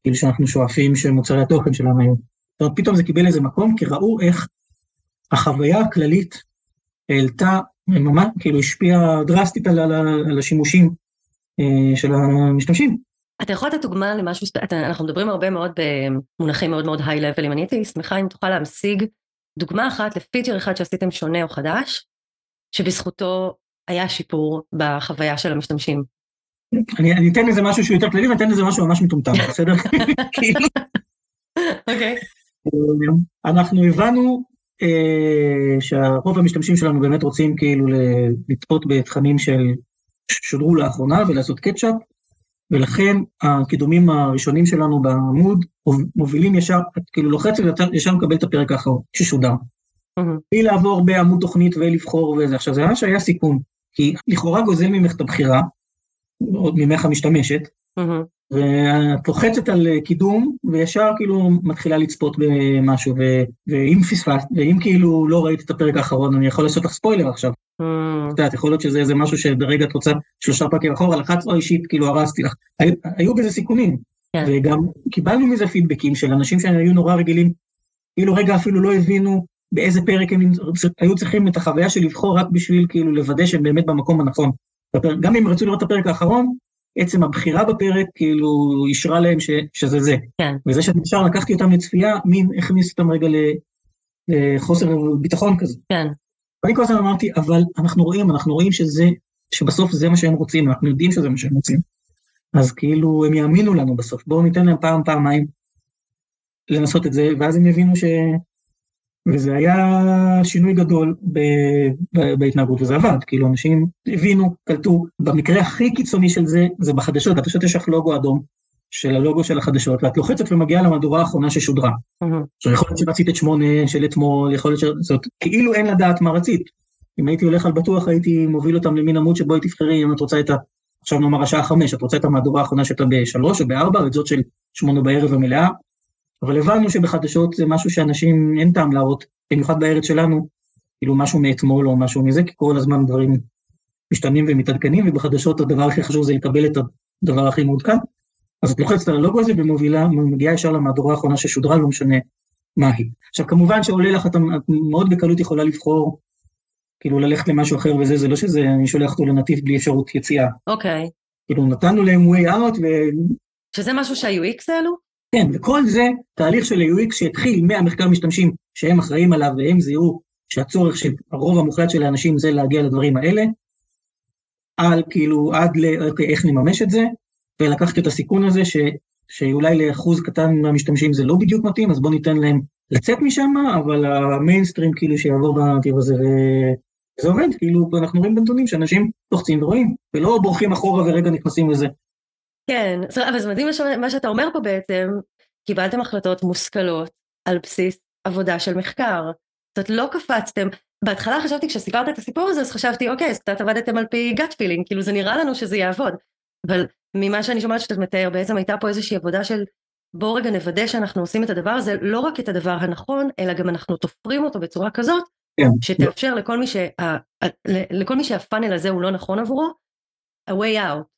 כאילו שאנחנו שואפים שמוצרי התוכן שלנו היו. זאת אומרת, פתאום זה קיבל איזה מקום, כי ראו איך החוויה הכללית העלתה, ממש, כאילו השפיעה דרסטית על, על, על השימושים אה, של המשתמשים. אתה יכול לתת דוגמה למשהו, אנחנו מדברים הרבה מאוד במונחים מאוד מאוד היי-לבל, אם אני הייתי שמחה אם תוכל להמשיג דוגמה אחת לפיצ'ר אחד שעשיתם שונה או חדש, שבזכותו היה שיפור בחוויה של המשתמשים. אני, אני אתן לזה משהו שהוא יותר כללי ואני אתן לזה משהו ממש מטומטם, בסדר? כאילו. אוקיי. אנחנו הבנו אה, שהרוב המשתמשים שלנו באמת רוצים כאילו לצפות בתכנים של שודרו לאחרונה ולעשות קטשאפ, ולכן הקידומים הראשונים שלנו בעמוד מובילים ישר, את כאילו לוחצת וישר מקבל את הפרק האחרון ששודר. בלי לעבור בעמוד תוכנית ולבחור וזה. עכשיו זה ממש היה סיכון, כי לכאורה גוזל ממך את הבחירה, עוד ממך המשתמשת, ואת לוחצת על קידום, וישר כאילו מתחילה לצפות במשהו, ו- ואם פספסת, ואם כאילו לא ראית את הפרק האחרון, אני יכול לעשות לך ספוילר עכשיו. את יודעת, יכול להיות שזה איזה משהו שברגע את רוצה שלושה פרקים אחורה, לחץ או אישית, כאילו הרסתי לך. היו, היו בזה סיכונים. כן. וגם קיבלנו מזה פידבקים של אנשים שהיו נורא רגילים, כאילו רגע אפילו לא הבינו באיזה פרק הם היו צריכים את החוויה של לבחור רק בשביל כאילו לוודא שהם באמת במקום הנכון. גם אם רצו לראות את הפרק האחרון, עצם הבחירה בפרק כאילו אישרה להם ש, שזה זה. כן. וזה שאת נשאר לקחתי אותם לצפייה, מין הכניס אותם רגע לחוסר ביטחון כזה. כן. ואני כל הזמן אמרתי, אבל אנחנו רואים, אנחנו רואים שזה, שבסוף זה מה שהם רוצים, אנחנו יודעים שזה מה שהם רוצים. אז כאילו הם יאמינו לנו בסוף, בואו ניתן להם פעם, פעמיים לנסות את זה, ואז הם יבינו ש... וזה היה שינוי גדול ב... ב... בהתנהגות, וזה עבד, כאילו אנשים הבינו, קלטו, במקרה הכי קיצוני של זה, זה בחדשות, בחדשות יש לך לוגו אדום, של הלוגו של החדשות, ואת לוחצת ומגיעה למהדורה האחרונה ששודרה. עכשיו יכול להיות שרצית את שמונה של אתמול, יכול להיות ש... זאת כאילו אין לדעת מה רצית. אם הייתי הולך על בטוח הייתי מוביל אותם למין עמוד שבו היא תבחרי אם את רוצה את ה... עכשיו נאמר השעה חמש, את רוצה את המהדורה האחרונה שאתה בשלוש או בארבע, ואת זאת של שמונה בערב המלאה, אבל הבנו שבחדשות זה משהו שאנשים אין טעם להראות, במיוחד בארץ שלנו, כאילו משהו מאתמול או משהו מזה, כי כל הזמן דברים משתנים ומתעדכנים, ובחדשות הדבר הכי חשוב זה לקבל את הדבר הכי מעודכן. אז את לוחצת על הלוגו הזה ומובילה, מגיעה ישר למהדורה האחרונה ששודרה, לא משנה מה היא. עכשיו כמובן שעולה לך, את מאוד בקלות יכולה לבחור, כאילו ללכת למשהו אחר וזה, זה לא שזה, אני שולח אותו לנתיב בלי אפשרות יציאה. אוקיי. Okay. כאילו נתנו להם way out ו... שזה משהו שה-UX האלו? כן, וכל זה תהליך של ה-UX שהתחיל מהמחקר משתמשים שהם אחראים עליו והם זיהו שהצורך של הרוב המוחלט של האנשים זה להגיע לדברים האלה, על כאילו עד ל... אוקיי, נממש את זה, ולקחתי את הסיכון הזה, ש, שאולי לאחוז קטן מהמשתמשים זה לא בדיוק מתאים, אז בואו ניתן להם לצאת משם, אבל המיינסטרים כאילו שיעבור בנתיב הזה, וזה עובד, כאילו אנחנו רואים בנתונים שאנשים לוחצים ורואים, ולא בורחים אחורה ורגע נכנסים לזה. כן, אבל זה מדהים מה שאתה אומר פה בעצם, קיבלתם החלטות מושכלות על בסיס עבודה של מחקר. זאת אומרת, לא קפצתם, בהתחלה חשבתי כשסיפרת את הסיפור הזה, אז חשבתי, אוקיי, אז קצת עבדתם על פי gut feeling, כאילו זה נראה לנו שזה יעבוד. אבל ממה שאני שומעת שאתה מתאר, בעצם הייתה פה איזושהי עבודה של בואו רגע נוודא שאנחנו עושים את הדבר הזה, לא רק את הדבר הנכון, אלא גם אנחנו תופרים אותו בצורה כזאת, כן. שתאפשר לכל מי, שה, לכל מי שהפאנל הזה הוא לא נכון עבורו, a way out,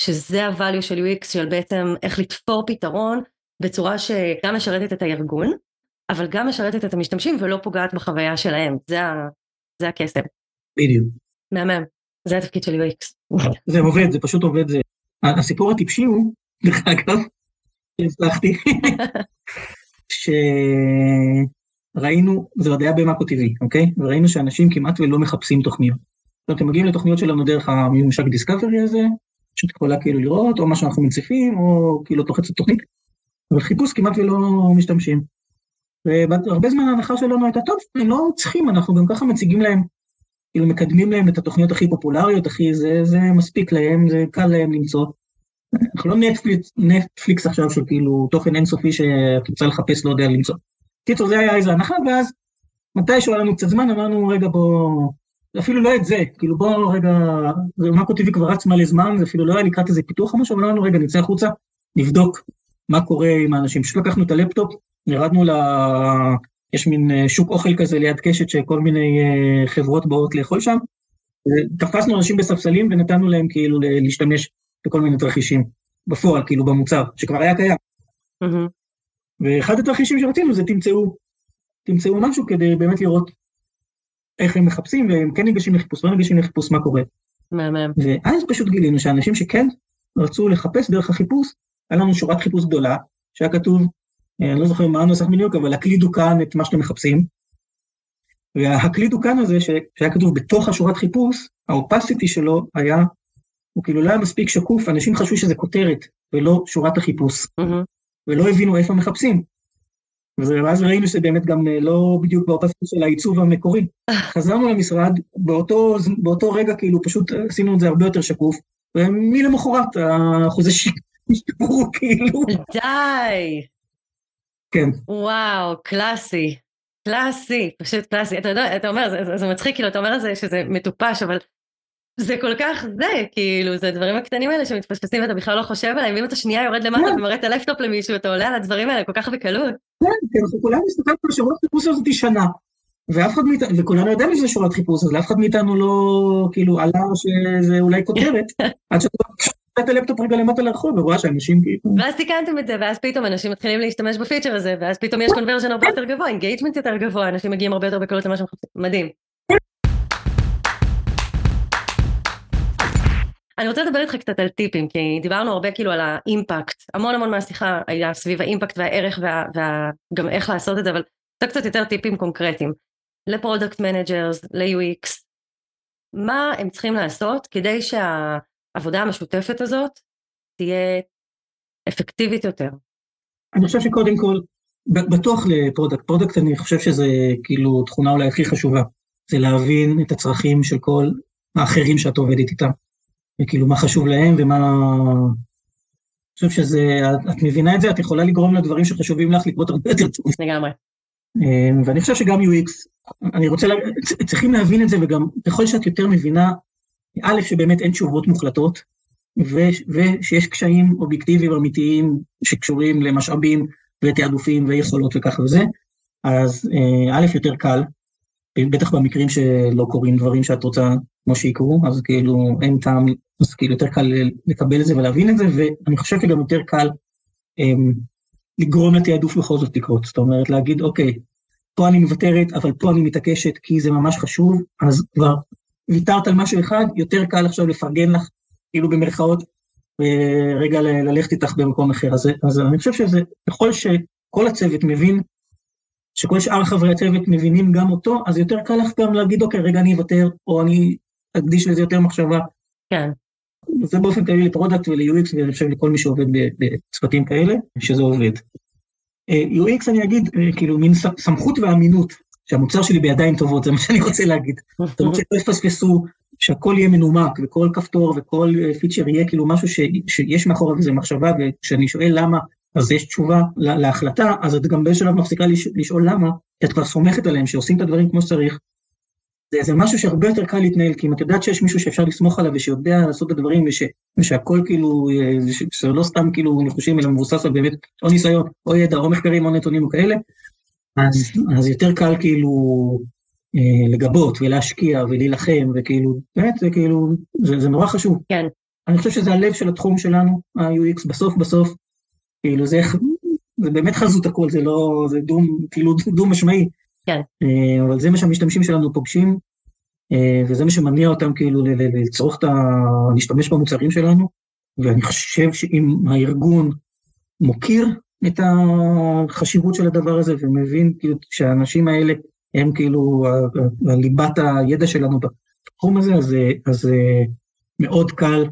שזה הvalue של UX, של בעצם איך לתפור פתרון בצורה שגם משרתת את הארגון, אבל גם משרתת את המשתמשים ולא פוגעת בחוויה שלהם, זה, זה הקסם. בדיוק. מהמם, זה התפקיד של UX. זה עובד, זה פשוט עובד, זה הסיפור הטיפשי הוא, דרך אגב, הצלחתי, שראינו, זה עוד היה במאקו טבעי, אוקיי? וראינו שאנשים כמעט ולא מחפשים תוכניות. זאת אומרת, הם מגיעים לתוכניות שלנו דרך הממשק דיסקאברי הזה, שאת יכולה כאילו לראות, או מה שאנחנו מציפים, או כאילו תוחצת תוכנית, אבל חיפוש כמעט ולא משתמשים. והרבה זמן ההנחה שלנו הייתה, טוב, הם לא צריכים, אנחנו גם ככה מציגים להם, כאילו מקדמים להם את התוכניות הכי פופולריות, הכי, זה, זה מספיק להם, זה קל להם למצוא. אנחנו לא נטפליקס, נטפליקס עכשיו של כאילו תוכן אינסופי שאת רוצה לחפש, לא יודע, למצוא. קיצור, זה היה איזה הנחה, ואז מתישהו היה לנו קצת זמן, אמרנו, רגע, בוא... אפילו לא את זה, כאילו בוא רגע, מאקו טבעי כבר רץ מלא זמן, זה אפילו לא היה לקראת איזה פיתוח או משהו, אבל אמרנו, רגע, נצא החוצה, נבדוק מה קורה עם האנשים. פשוט לקחנו את הלפטופ, ירדנו ל... יש מין אה, שוק אוכל כזה ליד קשת שכל מיני אה, חברות באות לאכול שם. תפסנו אנשים בספסלים ונתנו להם כאילו להשתמש בכל מיני תרחישים, בפועל, כאילו במוצר, שכבר היה קיים. Mm-hmm. ואחד התרחישים שרצינו זה תמצאו, תמצאו משהו כדי באמת לראות איך הם מחפשים, והם כן ניגשים לחיפוש, לא ניגשים לחיפוש, מה קורה. מהמם. ואז פשוט גילינו שאנשים שכן רצו לחפש דרך החיפוש, היה לנו שורת חיפוש גדולה, שהיה כתוב, אה, אני לא זוכר מה הנוסח בדיוק, אבל הקלידו כאן את מה שאתם מחפשים. והקלידו כאן הזה, שהיה כתוב בתוך השורת חיפוש, האופסיטי שלו היה, הוא כאילו לא היה מספיק שקוף, אנשים חשבו שזה כותרת, ולא שורת החיפוש. Mm-hmm. ולא הבינו איפה מחפשים. ואז ראינו שזה גם אה, לא בדיוק באופסיטי של העיצוב המקורי. חזרנו למשרד, באותו, באותו רגע כאילו פשוט עשינו את זה הרבה יותר שקוף, ומלמחרת האחוזי שיפור כאילו. די. כן. וואו, קלאסי. קלאסי, פשוט קלאסי. אתה יודע, אתה אומר, זה, זה מצחיק, כאילו, אתה אומר זה שזה מטופש, אבל זה כל כך זה, כאילו, זה הדברים הקטנים האלה שמתפספסים ואתה בכלל לא חושב עליהם, אם אתה שנייה יורד למטה כן. ומראה את הלפטופ למישהו, אתה עולה על הדברים האלה כל כך בקלות. כן, כי אנחנו כולנו מסתכלים על שורת חיפוש הזאת שנה, ואף אחד מאיתנו, וכולנו יודעים שזה שורת חיפוש, אז לאף אחד מאיתנו לא, כאילו, עלה שזה אולי כותרת, עד שאתה את הלפטופ רגע למטה לרחוב ורואה שאנשים כאילו... ואז תיקנתם את זה, ואז פתאום אנשים מתחילים להשתמש ב feature הזה, ואז פתאום יש conversion הרבה יותר גבוה, engagement יותר גבוה, אנשים מגיעים הרבה יותר בקלות למה שמחפשים, מדהים. אני רוצה לדבר איתך קצת על טיפים, כי דיברנו הרבה כאילו על האימפקט, המון המון מהשיחה היה סביב האימפקט והערך וגם איך לעשות את זה, אבל קצת קצת יותר טיפים קונקרטיים. ל product managers, ל-UX, מה הם צריכים לעשות כדי שהעבודה המשותפת הזאת תהיה אפקטיבית יותר? אני חושב שקודם כל, בטוח ל product, product אני חושב שזה כאילו תכונה אולי הכי חשובה, זה להבין את הצרכים של כל האחרים שאת עובדת איתם. וכאילו מה חשוב להם ומה... אני חושב שזה, את מבינה את זה, את יכולה לגרום לדברים שחשובים לך לקרות הרבה יותר טוב. לגמרי. אמ, ואני חושב שגם UX, אני רוצה, לה... צריכים להבין את זה, וגם ככל שאת יותר מבינה, א', שבאמת אין תשובות מוחלטות, ו... ושיש קשיים אובייקטיביים אמיתיים שקשורים למשאבים ותעדופים ויכולות וככה וזה, אז אה, א', יותר קל, בטח במקרים שלא קורים דברים שאת רוצה כמו שיקרו, אז כאילו אין טעם, אז כאילו יותר קל לקבל את זה ולהבין את זה, ואני חושב שגם יותר קל אמ, לגרום לתעדוף בכל זאת לקרות. זאת אומרת, להגיד, אוקיי, פה אני מוותרת, אבל פה אני מתעקשת כי זה ממש חשוב, אז כבר ויתרת על משהו אחד, יותר קל עכשיו לפרגן לך, כאילו במרכאות, ורגע ללכת איתך במקום אחר. אז, אז אני חושב שזה, ככל שכל הצוות מבין שכל שאר חברי הצוות מבינים גם אותו, אז יותר קל לך גם להגיד, אוקיי, רגע, אני אוותר, או אני אקדיש לזה יותר מחשבה. כן. זה באופן כללי ל product ול-UX, ואני חושב לכל מי שעובד בצוותים כאלה, שזה עובד. אה, UX אני אגיד, אה, כאילו, מין סמכות ואמינות, שהמוצר שלי בידיים טובות, זה מה שאני רוצה להגיד. זאת אומרת שלא יפספסו, שהכל יהיה מנומק, וכל כפתור וכל feature אה, יהיה כאילו משהו ש, שיש מאחוריו איזה מחשבה, וכשאני שואל למה, אז יש תשובה להחלטה, אז את גם באיזשהו שלב מפסיקה לשאול למה, כי את כבר סומכת עליהם שעושים את הדברים כמו שצריך, זה, זה משהו שהרבה יותר קל להתנהל, כי אם את יודעת שיש מישהו שאפשר לסמוך עליו ושיודע לעשות את הדברים וש, ושהכל כאילו, שזה לא סתם כאילו ניחושים, אלא מבוסס על באמת או ניסיון, או ידע, או מחקרים, או נתונים או כאלה, אז, אז יותר קל כאילו אה, לגבות ולהשקיע ולהילחם, וכאילו, באמת זה כאילו, זה, זה נורא חשוב. כן. אני חושב שזה הלב של התחום שלנו, ה-UX, בסוף בסוף, כאילו זה, זה באמת חזות הכל, זה לא, זה דו, כאילו דו משמעי. כן. אה, אבל זה מה שהמשתמשים שלנו פוגשים, אה, וזה מה שמניע אותם כאילו לצרוך את ה... להשתמש במוצרים שלנו, ואני חושב שאם הארגון מוקיר את החשיבות של הדבר הזה ומבין כאילו שהאנשים האלה הם כאילו ליבת הידע שלנו בתחום הזה, אז, אז מאוד קל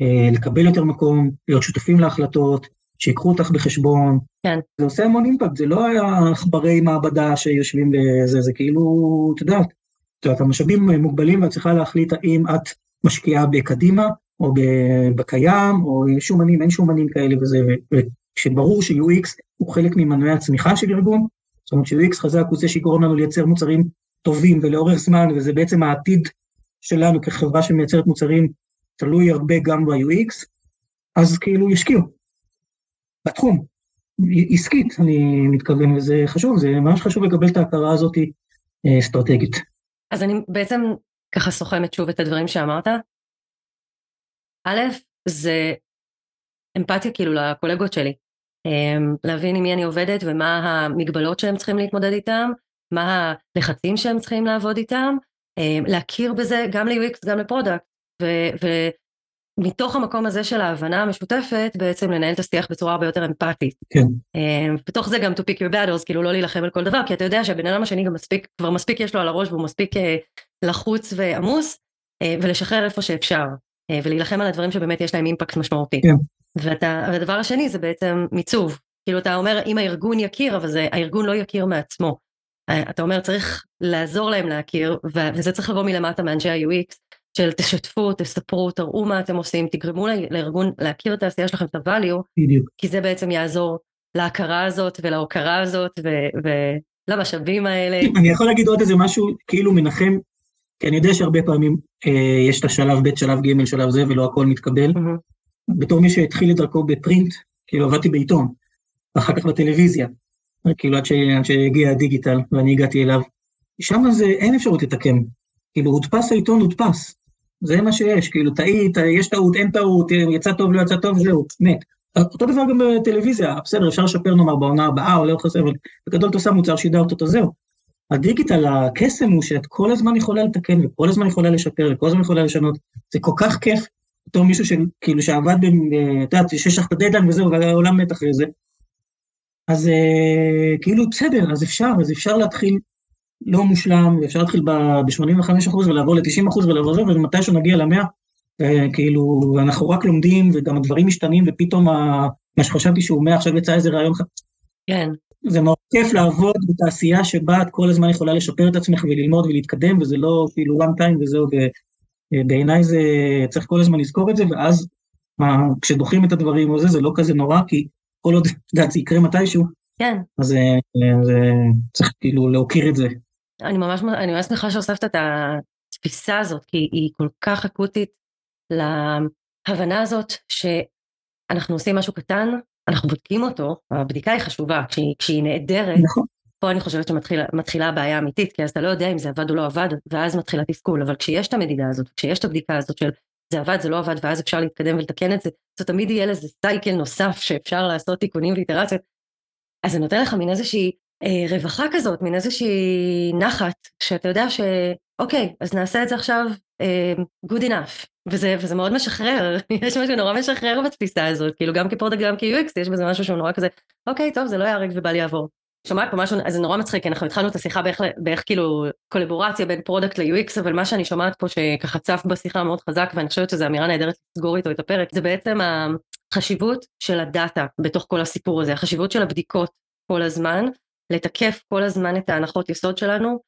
אה, לקבל יותר מקום, להיות שותפים להחלטות, שיקחו אותך בחשבון. כן. זה עושה המון אימפקט, זה לא עכברי מעבדה שיושבים בזה, זה כאילו, את יודעת, את יודעת, המשאבים מוגבלים ואת צריכה להחליט האם את משקיעה בקדימה, או בקיים, או שומנים, אין שומנים כאלה וזה, וכשברור ש-UX הוא חלק ממנועי הצמיחה של ארגון, זאת אומרת ש-UX חזק הוא זה שיגרום לנו לייצר מוצרים טובים ולאורך זמן, וזה בעצם העתיד שלנו כחברה שמייצרת מוצרים, תלוי הרבה גם ב-UX, אז כאילו ישקיעו. בתחום, עסקית אני מתכוון, וזה חשוב, זה ממש חשוב לקבל את ההכרה הזאת אה, אסטרטגית. אז אני בעצם ככה סוכמת שוב את הדברים שאמרת. א', זה אמפתיה כאילו לקולגות שלי. אמ, להבין עם מי אני עובדת ומה המגבלות שהם צריכים להתמודד איתם, מה הלחצים שהם צריכים לעבוד איתם, אמ, להכיר בזה גם ל-UX גם ל product, ומתוך המקום הזה של ההבנה המשותפת בעצם לנהל את השיח בצורה הרבה יותר אמפתית. כן. אמ, בתוך זה גם to pick your battles, כאילו לא להילחם על כל דבר, כי אתה יודע שהבן אדם השני גם מספיק, כבר מספיק יש לו על הראש והוא מספיק אה, לחוץ ועמוס, אה, ולשחרר איפה שאפשר, אה, ולהילחם על הדברים שבאמת יש להם אימפקט משמעותי. כן. ואתה, והדבר השני זה בעצם מיצוב. כאילו אתה אומר אם הארגון יכיר, אבל זה, הארגון לא יכיר מעצמו. אתה אומר צריך לעזור להם להכיר, וזה צריך לבוא מלמטה מאנשי ה-UX, של תשתפו, תספרו, תראו מה אתם עושים, תגרמו לארגון להכיר את העשייה שלכם, את ה-value, כי זה בעצם יעזור להכרה הזאת ולהוקרה הזאת ולמשאבים האלה. אני יכול להגיד עוד איזה משהו כאילו מנחם, כי אני יודע שהרבה פעמים אה, יש את השלב ב', שלב ג', שלב זה, ולא הכל מתקבל. Mm-hmm. בתור מי שהתחיל את דרכו בפרינט, כאילו עבדתי בעיתון, אחר כך בטלוויזיה, כאילו עד, ש... עד שהגיע הדיגיטל ואני הגעתי אליו, שם זה אין אפשרות לתקן, כאילו הודפס העיתון הודפס, זה מה שיש, כאילו טעית, יש טעות, אין טעות, יצא טוב, לא יצא טוב, זהו, מת. אותו דבר גם בטלוויזיה, בסדר, אפשר לשפר נאמר בעונה הבאה לא חסר, אבל בגדול אתה עושה מוצר, שידרת אותו, זהו. הדיגיטל, הקסם הוא שאת כל הזמן יכולה לתקן, וכל הזמן יכולה לשפר, וכל הזמן יכולה לשנות. זה כל כך כיף בתור מישהו שכאילו שעבד, את יודעת, שיש לך את הדדליין וזהו, והעולם מת אחרי זה. אז אה, כאילו בסדר, אז אפשר, אז אפשר להתחיל לא מושלם, ואפשר להתחיל ב-85% ולעבור ל-90% ולעבור זה, ומתישהו נגיע ל-100, כאילו, אנחנו רק לומדים, וגם הדברים משתנים, ופתאום ה... מה שחשבתי שהוא 100, עכשיו יצא איזה רעיון. כן. זה מאוד כיף לעבוד בתעשייה שבה את כל הזמן יכולה לשפר את עצמך וללמוד ולהתקדם, וזה לא כאילו one time וזהו בעיניי זה, צריך כל הזמן לזכור את זה, ואז מה, כשדוחים את הדברים או זה, זה לא כזה נורא, כי כל עוד, את יודעת, זה יקרה מתישהו. כן. אז זה, זה, צריך כאילו להוקיר את זה. אני ממש, אני ממש שמחה שהוספת את התפיסה הזאת, כי היא כל כך אקוטית להבנה הזאת שאנחנו עושים משהו קטן, אנחנו בודקים אותו, הבדיקה היא חשובה, כשהיא, כשהיא נהדרת, נכון. פה אני חושבת שמתחילה הבעיה האמיתית, כי אז אתה לא יודע אם זה עבד או לא עבד, ואז מתחיל התסכול, אבל כשיש את המדידה הזאת, כשיש את הבדיקה הזאת של זה עבד, זה לא עבד, ואז אפשר להתקדם ולתקן את זה, זה תמיד יהיה לזה cycle נוסף שאפשר לעשות תיקונים ואיטרציות, אז זה נותן לך מין איזושהי רווחה כזאת, מין איזושהי נחת, שאתה יודע שאוקיי, אז נעשה את זה עכשיו אה, good enough, וזה, וזה מאוד משחרר, יש משהו נורא משחרר בתפיסה הזאת, כאילו גם כ product גם כ-UX יש בזה משהו שהוא נורא כזה, אוקיי, טוב, זה לא ייהרג ובל יעבור. שומעת פה משהו, אז זה נורא מצחיק, אנחנו התחלנו את השיחה באיך, באיך כאילו collaboration בין product ל-UX, אבל מה שאני שומעת פה שככה צף בשיחה מאוד חזק, ואני חושבת שזו אמירה נהדרת לסגור איתו את הפרק, זה בעצם החשיבות של הדאטה בתוך כל הסיפור הזה, החשיבות של הבדיקות כל הזמן, לתקף כל הזמן את ההנחות יסוד שלנו,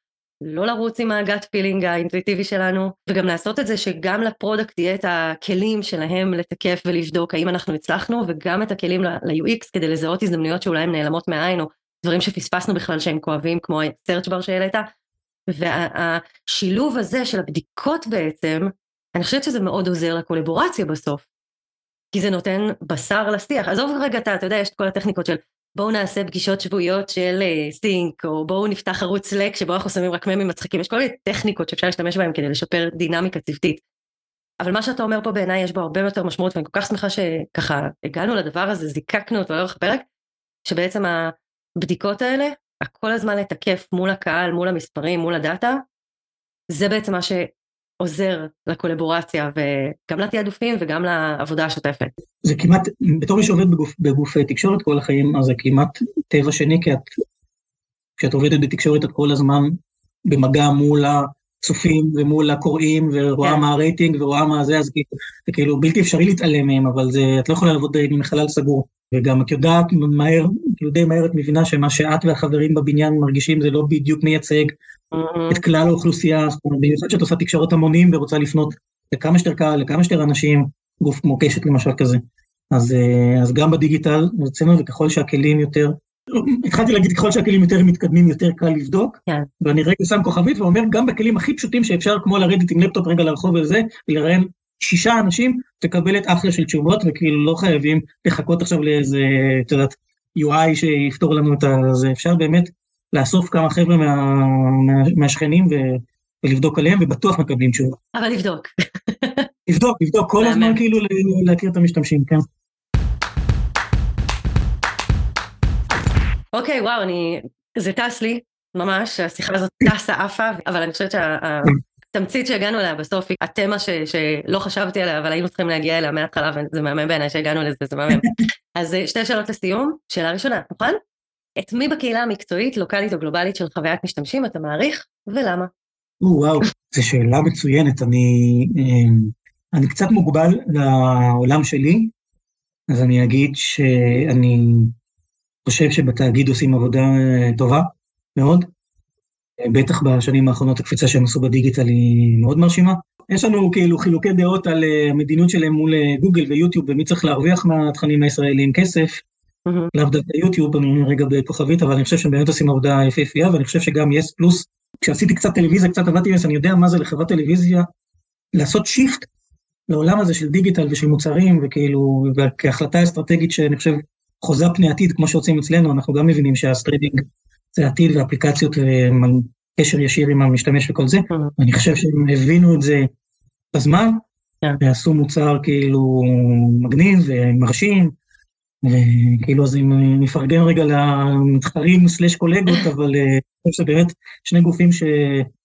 לא לרוץ עם ה gut feeling האינטואיטיבי שלנו, וגם לעשות את זה שגם ל product יהיה את הכלים שלהם לתקף ולבדוק האם אנחנו הצלחנו, וגם את הכלים ל-UX כדי לזהות הזדמנויות שאולי הן נעלמות מהעין, או דברים שפספסנו בכלל שהם כואבים כמו ה-search bar שהעלית. והשילוב הזה של הבדיקות בעצם אני חושבת שזה מאוד עוזר לקולבורציה בסוף כי זה נותן בשר לשיח. עזוב רגע אתה אתה יודע יש את כל הטכניקות של בואו נעשה פגישות שבועיות של סינק או בואו נפתח ערוץ לק שבו אנחנו שמים רק ממים מצחיקים. יש כל מיני טכניקות שאפשר להשתמש בהם כדי לשפר דינמיקה צוותית. אבל מה שאתה אומר פה בעיניי יש בו הרבה יותר משמעות ואני כל כך שמחה שככה הגענו לדבר הזה זיקקנו אותו לאורך הפרק שבעצם הבדיקות האלה, הכל הזמן לתקף מול הקהל, מול המספרים, מול הדאטה, זה בעצם מה שעוזר לקולבורציה וגם לתעדופים וגם לעבודה השוטפת. זה כמעט, בתור מי שעובד בגוף, בגופי תקשורת כל החיים, אז זה כמעט טבע שני, כי את, כשאת עובדת בתקשורת את כל הזמן במגע מול הצופים ומול הקוראים, ורואה כן. מה הרייטינג ורואה מה זה, אז כאילו, זה כאילו בלתי אפשרי להתעלם מהם, אבל זה, את לא יכולה לעבוד עם חלל סגור. וגם את יודעת מהר, כאילו די מהר את מבינה שמה שאת והחברים בבניין מרגישים זה לא בדיוק מייצג מהמם. את כלל האוכלוסייה, זאת אומרת, במיוחד שאת עושה תקשורת המונים ורוצה לפנות לכמה שיותר קהל, לכמה שיותר אנשים, גוף כמו קשת למשל כזה. אז, אה, אז גם בדיגיטל אצלנו, וככל שהכלים יותר, התחלתי להגיד ככל שהכלים יותר מתקדמים, יותר קל לבדוק, כן. ואני רגע שם כוכבית ואומר, גם בכלים הכי פשוטים שאפשר, כמו לרדת עם לפטופ רגע לרחוב וזה, ולראיין שישה אנשים, תקבלת אחלה של תשובות, וכאילו לא חייבים לחכות עכשיו לאיזה, את יודעת, UI שיפתור לנו את זה, אפשר באמת לאסוף כמה חבר'ה מה, מה, מהשכנים ו, ולבדוק עליהם, ובטוח מקבלים תשובה. אבל לבדוק. לבדוק, לבדוק, כל הזמן. כאילו להכיר את המשתמשים, כן. אוקיי, וואו, אני... זה טס לי, ממש, השיחה הזאת טסה עפה, אבל אני חושבת שהתמצית שהגענו אליה בסוף היא התמה ש, שלא חשבתי עליה, אבל היינו צריכים להגיע אליה מההתחלה, וזה מהמם בעיניי שהגענו לזה, זה מהמם. אז אה, שתי שאלות לסיום. שאלה ראשונה, מוכן? את מי בקהילה המקצועית, לוקאלית או גלובלית של חוויית משתמשים אתה מעריך, ולמה? או, וואו, זו שאלה מצוינת, אני, אה, אני קצת מוגבל לעולם שלי, אז אני אגיד שאני חושב שבתאגיד עושים עבודה אה, טובה מאוד, אה, בטח בשנים האחרונות הקפיצה שהם עשו בדיגיטל היא מאוד מרשימה. יש לנו כאילו חילוקי דעות על אה, המדיניות שלהם מול גוגל ויוטיוב ומי צריך להרוויח מהתכנים הישראליים כסף. לאו דווקא יוטיוב, אני רגע בכוכבית, אבל אני חושב שהם באמת עושים עבודה יפהפייה, ואני חושב שגם יס פלוס, כשעשיתי קצת טלוויזיה, קצת עבדתי בזה, אני יודע מה זה לחברת טלוויזיה, לעשות shift לעולם הזה של דיגיטל ושל מוצרים, וכאילו, כהחלטה אסטרטגית שאני חושב חוזה פני עתיד, כמו שעושים אצלנו, אנחנו גם מבינים שהסטרימינג זה עתיד ואפליקציות וקשר ישיר עם המשתמש וכל זה, מהמם. אני חושב שהם הבינו את זה בזמן, כן. ועשו מוצר כאילו מגניב ומרשים, וכאילו אז אם נפרגן רגע למתחרים סלאש קולגות, אבל אה, אני חושב שבאמת שני גופים ש,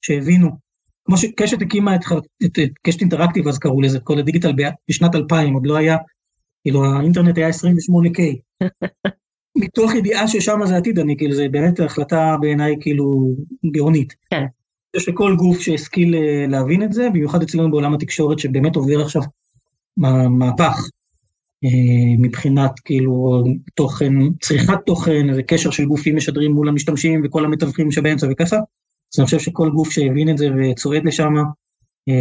שהבינו, כמו שקשת הקימה את, את, את קשת אינטראקטיב, אז קראו לזה, כל הדיגיטל בשנת 2000, עוד לא היה, כאילו האינטרנט היה 28K. מתוך ידיעה ששם זה עתיד, אני כאילו, זה באמת החלטה בעיניי כאילו גאונית. כן. יש לכל גוף שהשכיל אה, להבין את זה, במיוחד אצלנו בעולם התקשורת שבאמת עובר עכשיו מה- מהפך אה, מבחינת כאילו תוכן, צריכת תוכן, איזה קשר של גופים משדרים מול המשתמשים וכל המתווכים שבאמצע וככה. אז אני חושב שכל גוף שהבין את זה וצועד לשם,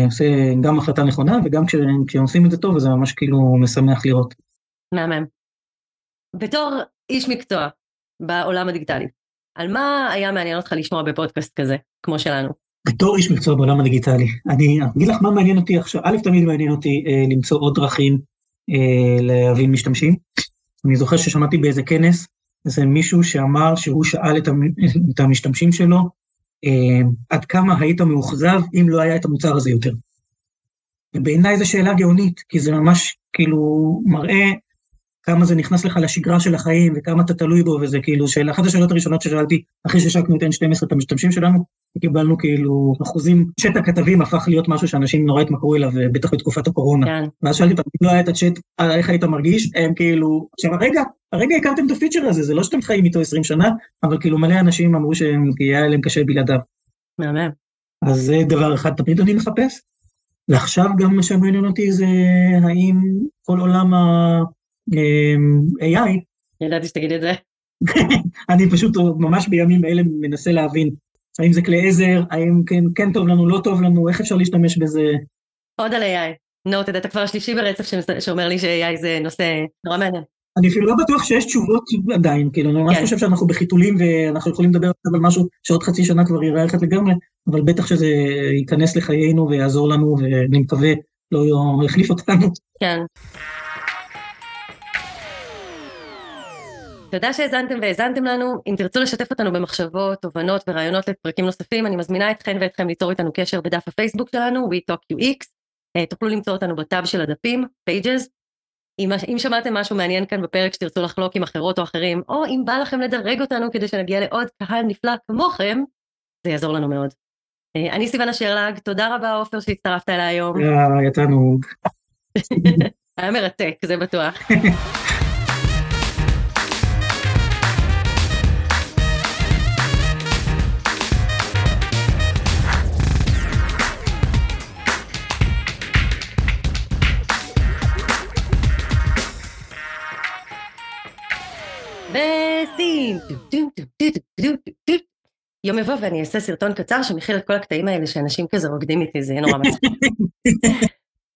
עושה גם החלטה נכונה וגם כש- כשהם עושים את זה טוב, אז זה ממש כאילו משמח לראות. מהמם. בתור איש מקצוע בעולם הדיגיטלי, על מה היה מעניין אותך לשמוע בפודקאסט כזה, כמו שלנו? בתור איש מקצוע בעולם הדיגיטלי, אני אגיד לך מה מעניין אותי עכשיו, א', תמיד מעניין אותי אה, למצוא עוד דרכים אה, להבין משתמשים. אני זוכר ששמעתי באיזה כנס, איזה מישהו שאמר שהוא שאל את, המ, את המשתמשים שלו, אה, עד כמה היית מאוכזב אם לא היה את המוצר הזה יותר. ובעיניי זו שאלה גאונית, כי זה ממש כאילו מראה כמה זה נכנס לך לשגרה של החיים וכמה אתה תלוי בו, וזה כאילו שאלה, אחת השאלות הראשונות ששאלתי אחרי שהשקנו את N12 את המשתמשים שלנו, קיבלנו כאילו אחוזים, צ'אט הכתבים הפך להיות משהו שאנשים נורא התמכרו אליו, בטח בתקופת הקורונה. כן, ואז שאלתי אותם, אם לא היה את הצ'אט, אה, איך היית מרגיש? הם כאילו, עכשיו הרגע, הרגע הכרתם את הפיצ'ר הזה, זה לא שאתם חיים איתו 20 שנה, אבל כאילו מלא אנשים אמרו שהם, היה להם קשה בלעדיו. מהמם. אז זה דבר אחד, תמיד אני מחפש. ועכשיו גם מה שמעניין אותי זה האם כל עולם ה-AI, ידעתי שתגיד את זה. אני פשוט ממש בימים אלה מנסה להבין, האם זה כלי עזר, האם כן, כן טוב לנו, לא טוב לנו, איך אפשר להשתמש בזה. עוד על AI. נו, אתה יודע, אתה כבר השלישי ברצף שאומר לי ש-AI זה נושא נורא מעניין. אני אפילו לא בטוח שיש תשובות עדיין, כאילו, אני ממש כן. חושב שאנחנו בחיתולים ואנחנו יכולים לדבר עכשיו על משהו שעוד חצי שנה כבר יראה אחרת לגמרי, אבל בטח שזה ייכנס לחיינו ויעזור לנו, ואני מקווה לא יחליף אותנו. כן. תודה שהאזנתם והאזנתם לנו. אם תרצו לשתף אותנו במחשבות, תובנות ורעיונות לפרקים נוספים, אני מזמינה אתכן ואתכם ליצור איתנו קשר בדף הפייסבוק שלנו, WeTalkUX. אה, תוכלו למצוא אותנו בטאב של הדפים, Pages. אם, אם שמעתם משהו מעניין כאן בפרק שתרצו לחלוק עם אחרות או אחרים, או אם בא לכם לדרג אותנו כדי שנגיע לעוד קהל נפלא כמוכם, זה יעזור לנו מאוד. אה, אני סיוון אשרלג, תודה רבה עופר שהצטרפת אליי היום. היה היה תענוג. היה מרתק, זה בטוח. פודקאסטים. יום יבוא ואני אעשה סרטון קצר שמכיל את כל הקטעים האלה שאנשים כזה רוקדים איתי, זה יהיה נורא מצחיק.